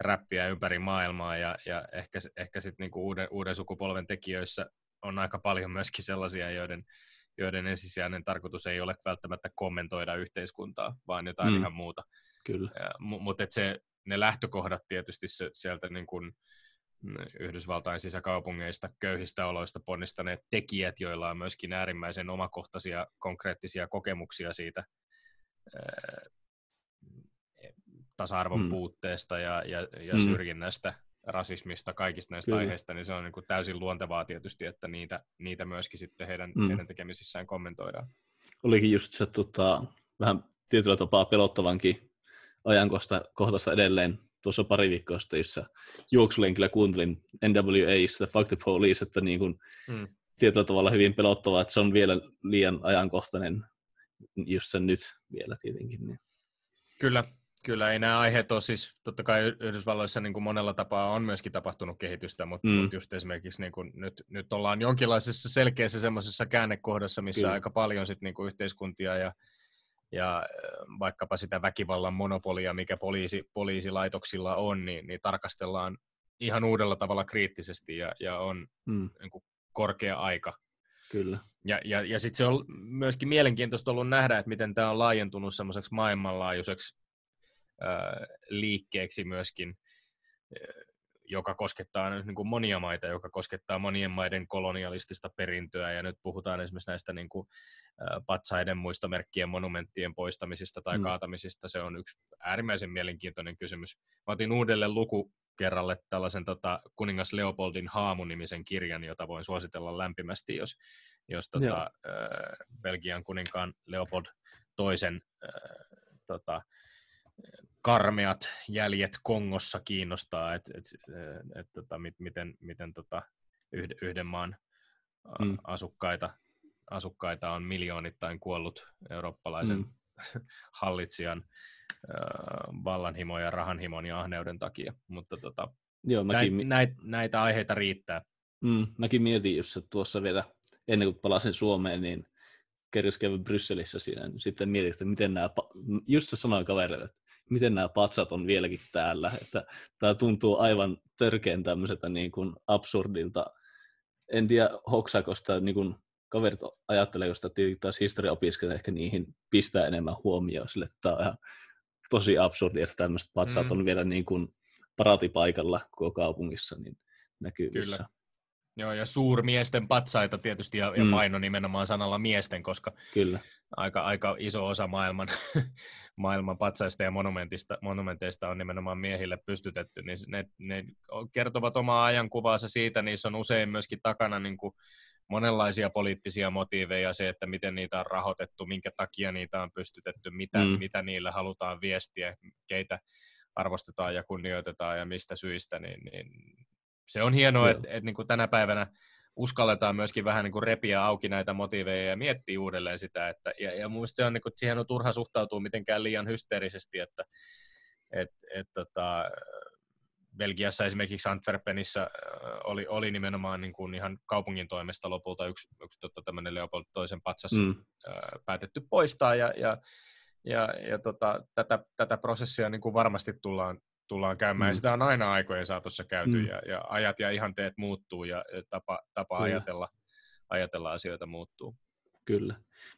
räppiä ympäri maailmaa ja, ja ehkä, ehkä sitten niin kuin uuden, uuden sukupolven tekijöissä on aika paljon myöskin sellaisia, joiden, joiden ensisijainen tarkoitus ei ole välttämättä kommentoida yhteiskuntaa, vaan jotain mm. ihan muuta. Kyllä. Mutta se, ne lähtökohdat tietysti se, sieltä niin kuin mm, Yhdysvaltain sisäkaupungeista, köyhistä oloista ponnistaneet tekijät, joilla on myöskin äärimmäisen omakohtaisia konkreettisia kokemuksia siitä ää, tasa-arvon hmm. puutteesta ja, ja, ja hmm. syrjinnästä, rasismista, kaikista näistä Kyllä. aiheista, niin se on niin kuin täysin luontevaa tietysti, että niitä, niitä myöskin sitten heidän, hmm. heidän tekemisissään kommentoidaan. Olikin just se tota, vähän tietyllä tapaa pelottavankin ajankohtaista edelleen tuossa pari viikkoa sitten, jossa juoksulenkillä kuuntelin NWAista Fuck the Police, että niin kuin mm. tietyllä tavalla hyvin pelottavaa, että se on vielä liian ajankohtainen just sen nyt vielä tietenkin. Niin. Kyllä, kyllä. Ei nämä aiheet ole siis, totta kai Yhdysvalloissa niin kuin monella tapaa on myöskin tapahtunut kehitystä, mutta, mm. mutta just esimerkiksi niin kuin nyt, nyt ollaan jonkinlaisessa selkeässä semmoisessa käännekohdassa, missä kyllä. aika paljon sit niin kuin yhteiskuntia ja ja vaikkapa sitä väkivallan monopolia, mikä poliisi, poliisilaitoksilla on, niin, niin tarkastellaan ihan uudella tavalla kriittisesti ja, ja on mm. niin kuin korkea aika. Kyllä. Ja, ja, ja sitten se on myöskin mielenkiintoista ollut nähdä, että miten tämä on laajentunut semmoiseksi maailmanlaajuiseksi äh, liikkeeksi myöskin. Joka koskettaa niin kuin monia maita, joka koskettaa monien maiden kolonialistista perintöä, ja nyt puhutaan esimerkiksi näistä niin kuin, patsaiden muistomerkkien monumenttien poistamisista tai mm. kaatamisista. Se on yksi äärimmäisen mielenkiintoinen kysymys. Mä otin uudelle luku kerralle tällaisen tota, kuningas Leopoldin haamunimisen kirjan, jota voin suositella lämpimästi, jos, jos tota, äh, Belgian kuninkaan Leopold toisen äh, tota, karmeat jäljet Kongossa kiinnostaa, että et, et, et, tota, mit, miten, miten tota, yhden, yhden maan mm. asukkaita, asukkaita on miljoonittain kuollut eurooppalaisen mm. hallitsijan vallanhimon ja rahanhimon ja ahneuden takia. Mutta tota, Joo, mäkin... näit, näit, näitä aiheita riittää. Mm, mäkin mietin just, että tuossa vielä ennen kuin palasin Suomeen, niin kerros kävi Brysselissä siinä, niin sitten mietin, että miten nämä, just se sanoin kaverille, että miten nämä patsat on vieläkin täällä, että tämä tuntuu aivan törkeän tämmöiseltä niin kuin absurdilta. En tiedä, hoksakosta niin kuin kaverit ajattelee, jos taas historia ehkä niihin pistää enemmän huomioon sille, että tämä on ihan tosi absurdi, että tämmöiset patsaat mm. on vielä niin kuin paratipaikalla koko kaupungissa niin näkyvissä. Kyllä. Joo, ja suurmiesten patsaita tietysti, ja, mm. ja paino nimenomaan sanalla miesten, koska Kyllä. Aika, aika iso osa maailman, maailman patsaista ja monumentista, monumenteista on nimenomaan miehille pystytetty, niin ne, ne kertovat omaa ajankuvaansa siitä, niissä on usein myöskin takana niin kuin monenlaisia poliittisia motiiveja, se, että miten niitä on rahoitettu, minkä takia niitä on pystytetty, mitä, mm. mitä niillä halutaan viestiä, keitä arvostetaan ja kunnioitetaan ja mistä syistä, niin, niin se on hienoa, että, että niin tänä päivänä uskalletaan myöskin vähän niin kuin repiä auki näitä motiiveja ja miettiä uudelleen sitä, että, ja, ja mun mielestä se on, niin kuin, siihen on turha suhtautua mitenkään liian hysteerisesti, että et, et, tota, Belgiassa esimerkiksi Antwerpenissä oli, oli nimenomaan niin kuin ihan kaupungin toimesta lopulta yksi, yksi tota, tämmöinen Leopold toisen patsas mm. päätetty poistaa ja, ja, ja, ja tota, tätä, tätä prosessia niin kuin varmasti tullaan, tullaan käymään. Mm. Sitä on aina aikojen saatossa käyty mm. ja, ja ajat ja ihanteet muuttuu ja tapa, tapa ajatella, ajatella asioita muuttuu. Kyllä.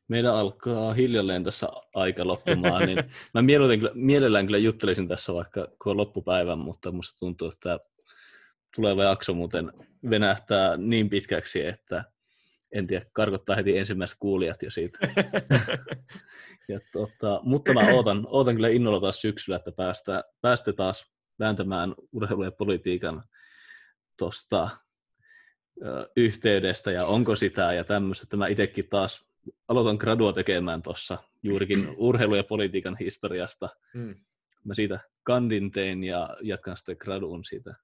Meidän alkaa hiljalleen tässä aika loppumaan, niin mä mielellään, mielellään kyllä juttelisin tässä vaikka kun loppupäivän, mutta musta tuntuu, että tuleva jakso muuten venähtää niin pitkäksi, että en tiedä, karkottaa heti ensimmäiset kuulijat jo siitä. ja tota, mutta mä ootan, ootan kyllä innolla taas syksyllä, että päästä, päästä taas vääntämään urheilu- ja politiikan tuosta yhteydestä ja onko sitä ja tämmöistä, että mä itsekin taas aloitan gradua tekemään tuossa juurikin urheilu- ja politiikan historiasta. Mm. Mä siitä kandin tein ja jatkan sitten graduun siitä.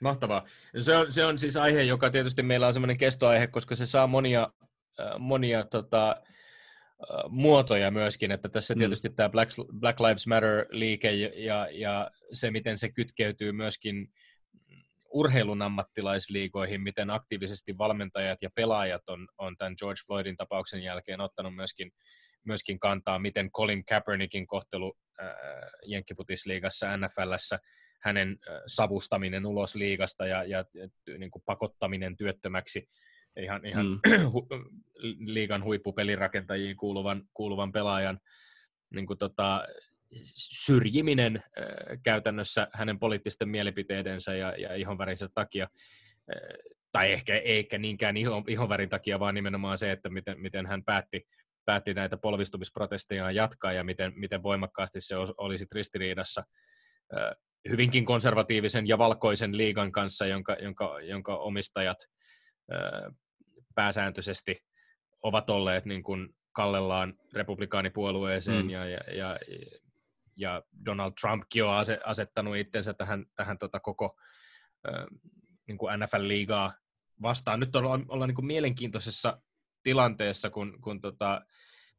Mahtavaa. Se on, se on siis aihe, joka tietysti meillä on semmoinen kestoaihe, koska se saa monia, monia tota, muotoja myöskin, että tässä mm. tietysti mm. tämä Black, Black Lives Matter-liike ja, ja se, miten se kytkeytyy myöskin urheilun ammattilaisliigoihin, miten aktiivisesti valmentajat ja pelaajat on, on tämän George Floydin tapauksen jälkeen ottanut myöskin, myöskin kantaa, miten Colin Kaepernickin kohtelu äh, Jenkkifutisliigassa NFLssä, hänen savustaminen ulos liigasta ja, ja niin kuin pakottaminen työttömäksi ihan, ihan mm. hu, liigan huippupelirakentajiin kuuluvan, kuuluvan pelaajan niin kuin tota, syrjiminen äh, käytännössä hänen poliittisten mielipiteidensä ja, ja ihonvärinsä takia, äh, tai ehkä eikä niinkään ihon, ihonvärin takia, vaan nimenomaan se, että miten, miten hän päätti, päätti näitä polvistumisprotesteja jatkaa ja miten, miten voimakkaasti se olisi ristiriidassa äh, hyvinkin konservatiivisen ja valkoisen liigan kanssa, jonka, jonka, jonka omistajat pääsääntöisesti ovat olleet niin kuin kallellaan republikaanipuolueeseen mm. ja, ja, ja ja Donald Trumpkin on asettanut itsensä tähän, tähän tota koko äh, niin kuin NFL-liigaa vastaan. Nyt ollaan, ollaan niin kuin mielenkiintoisessa tilanteessa, kun, kun tota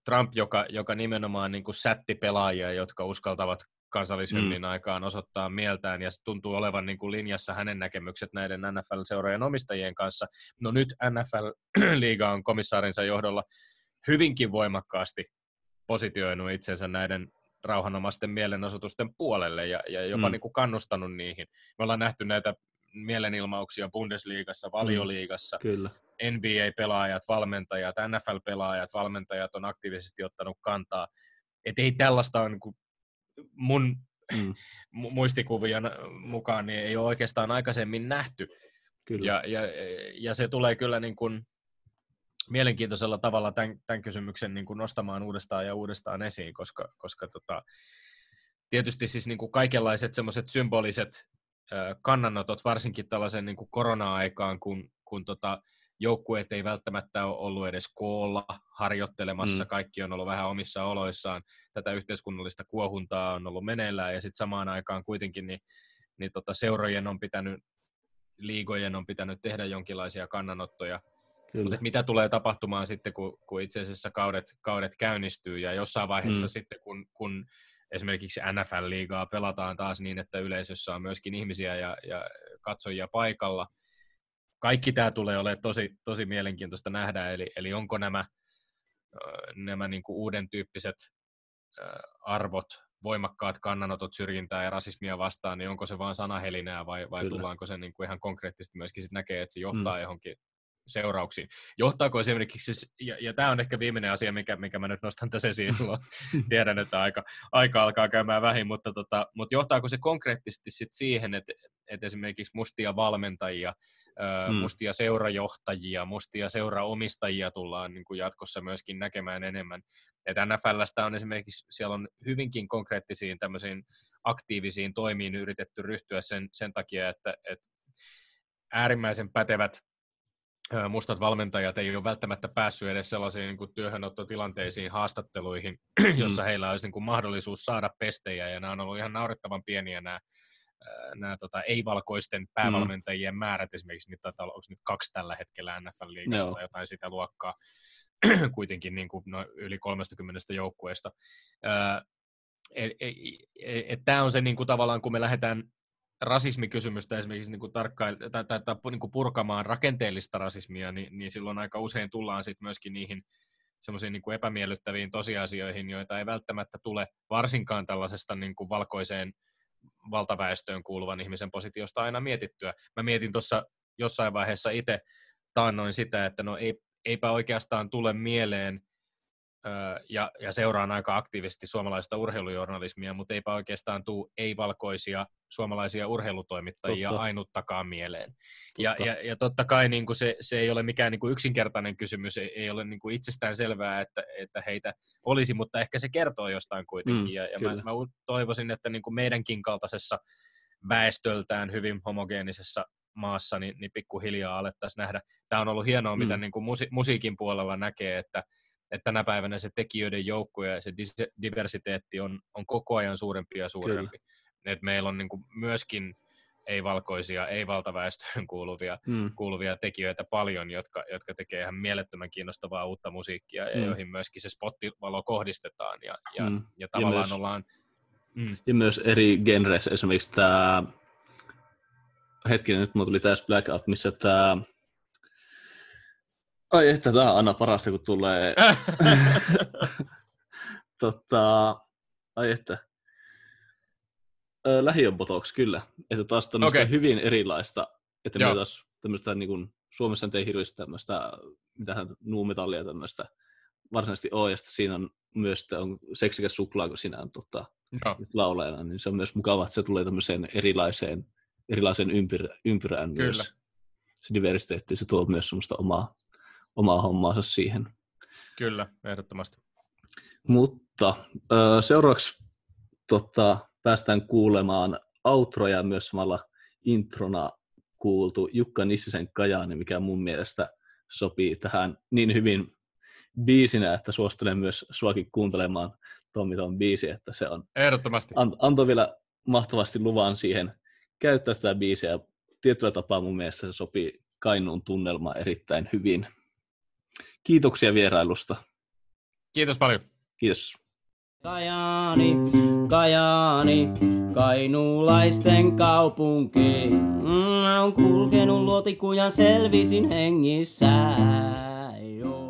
Trump, joka, joka nimenomaan niin kuin sätti pelaajia, jotka uskaltavat kansallishymnin mm. aikaan osoittaa mieltään, ja se tuntuu olevan niin kuin linjassa hänen näkemykset näiden NFL-seurojen omistajien kanssa. No nyt NFL-liiga on komissaarinsa johdolla hyvinkin voimakkaasti positioinut itsensä näiden rauhanomaisten mielenosoitusten puolelle ja, ja jopa mm. niin kuin kannustanut niihin. Me ollaan nähty näitä mielenilmauksia Bundesliigassa, mm. valioliigassa, mm, kyllä. NBA-pelaajat, valmentajat, NFL-pelaajat, valmentajat on aktiivisesti ottanut kantaa. Että ei tällaista on niin kuin mun mm. muistikuvien mukaan niin ei ole oikeastaan aikaisemmin nähty. Kyllä. Ja, ja, ja se tulee kyllä niin kuin mielenkiintoisella tavalla tämän, tämän kysymyksen niin kuin nostamaan uudestaan ja uudestaan esiin, koska, koska tota, tietysti siis niin kuin kaikenlaiset semmoiset symboliset kannanotot, varsinkin tällaisen niin kuin korona-aikaan, kun, kun tota, joukkueet ei välttämättä ole ollut edes koolla harjoittelemassa, mm. kaikki on ollut vähän omissa oloissaan, tätä yhteiskunnallista kuohuntaa on ollut meneillään, ja sitten samaan aikaan kuitenkin niin, niin tota, seurojen on pitänyt, liigojen on pitänyt tehdä jonkinlaisia kannanottoja, mutta mitä tulee tapahtumaan sitten, kun, kun itse asiassa kaudet, kaudet käynnistyy, ja jossain vaiheessa mm. sitten, kun, kun esimerkiksi NFL-liigaa pelataan taas niin, että yleisössä on myöskin ihmisiä ja, ja katsojia paikalla. Kaikki tämä tulee olemaan tosi, tosi mielenkiintoista nähdä, eli, eli onko nämä, nämä niin kuin uuden tyyppiset arvot, voimakkaat kannanotot syrjintää ja rasismia vastaan, niin onko se vain sanahelinää vai, vai tullaanko se niin kuin ihan konkreettisesti myöskin sit näkee, että se johtaa mm. johonkin seurauksiin. Johtaako esimerkiksi, siis, ja, ja tämä on ehkä viimeinen asia, mikä, mikä mä nyt nostan tässä esiin, tiedän, että aika, aika alkaa käymään vähin, mutta, tota, mutta johtaako se konkreettisesti sit siihen, että, että esimerkiksi mustia valmentajia, mm. mustia seurajohtajia, mustia seuraomistajia tullaan niin kuin jatkossa myöskin näkemään enemmän. Että NFLstä on esimerkiksi, siellä on hyvinkin konkreettisiin tämmöisiin aktiivisiin toimiin yritetty ryhtyä sen, sen takia, että, että äärimmäisen pätevät mustat valmentajat ei ole välttämättä päässyt edes sellaisiin niin kuin työhönottotilanteisiin, haastatteluihin, jossa mm. heillä olisi niin kuin mahdollisuus saada pestejä, ja nämä on ollut ihan naurettavan pieniä nämä, nämä tota, ei-valkoisten päävalmentajien mm. määrät, esimerkiksi niitä taitaa olla, onko nyt kaksi tällä hetkellä NFL-liigassa tai jotain sitä luokkaa, kuitenkin niin kuin, no, yli 30 joukkueesta. Tämä on se niin kuin, tavallaan, kun me lähdetään rasismikysymystä esimerkiksi niin kuin tarkkail, tai, tai, tai niin kuin purkamaan rakenteellista rasismia, niin, niin silloin aika usein tullaan sitten myöskin niihin semmoisiin niin epämiellyttäviin tosiasioihin, joita ei välttämättä tule varsinkaan tällaisesta niin kuin valkoiseen valtaväestöön kuuluvan ihmisen positiosta aina mietittyä. Mä mietin tuossa jossain vaiheessa itse taannoin sitä, että no ei, eipä oikeastaan tule mieleen ja, ja seuraan aika aktiivisesti suomalaista urheilujournalismia, mutta eipä oikeastaan tule ei-valkoisia suomalaisia urheilutoimittajia totta. ainuttakaan mieleen. Ja, ja, ja totta kai niin kuin se, se ei ole mikään niin kuin yksinkertainen kysymys, ei, ei ole niin kuin itsestään selvää, että, että heitä olisi, mutta ehkä se kertoo jostain kuitenkin. Mm, ja ja mä, mä toivoisin, että niin kuin meidänkin kaltaisessa väestöltään hyvin homogeenisessa maassa, niin, niin pikkuhiljaa alettaisiin nähdä. Tämä on ollut hienoa, mm. mitä niin kuin musi- musiikin puolella näkee, että että tänä päivänä se tekijöiden joukko ja se diversiteetti on, on koko ajan suurempi ja suurempi. Et meillä on niin kuin myöskin ei-valkoisia, ei-valtaväestöön kuuluvia, mm. kuuluvia tekijöitä paljon, jotka, jotka tekee ihan mielettömän kiinnostavaa uutta musiikkia ja mm. joihin myöskin se spottivalo kohdistetaan ja, ja, mm. ja tavallaan ja myös, ollaan... Mm. Ja myös eri genreissä, esimerkiksi tämä hetkinen, nyt mulla tuli tässä Blackout, missä tämä Ai että tämä on aina parasta, kun tulee... tota, ai että. Lähiöbotox, kyllä. Että taas tämmöistä okay. hyvin erilaista, että me taas tämmöistä niin kuin, Suomessa ei hirveästi tämmöistä, mitähän nuumetallia tämmöistä varsinaisesti ole, ja siinä on myös on seksikäs suklaa, kun siinä on tota, laulajana, niin se on myös mukava, että se tulee tämmöiseen erilaiseen, erilaiseen ympyrä, ympyrään Kyllä. myös. Se diversiteetti, se tuo myös semmoista omaa omaa hommaansa siihen. Kyllä, ehdottomasti. Mutta seuraavaksi tota, päästään kuulemaan outroja myös samalla introna kuultu Jukka Nissisen Kajaani, mikä mun mielestä sopii tähän niin hyvin biisinä, että suosittelen myös suakin kuuntelemaan Tommi ton biisi, että se on... Ehdottomasti. An, antoi vielä mahtavasti luvan siihen käyttää sitä biisiä. Tietyllä tapaa mun mielestä se sopii Kainuun tunnelma erittäin hyvin. Kiitoksia vierailusta. Kiitos paljon. Kiitos. Kajaani, Kajaani, kainuulaisten kaupunki. Mm, on kulkenut luotikujan selvisin hengissä. Joo.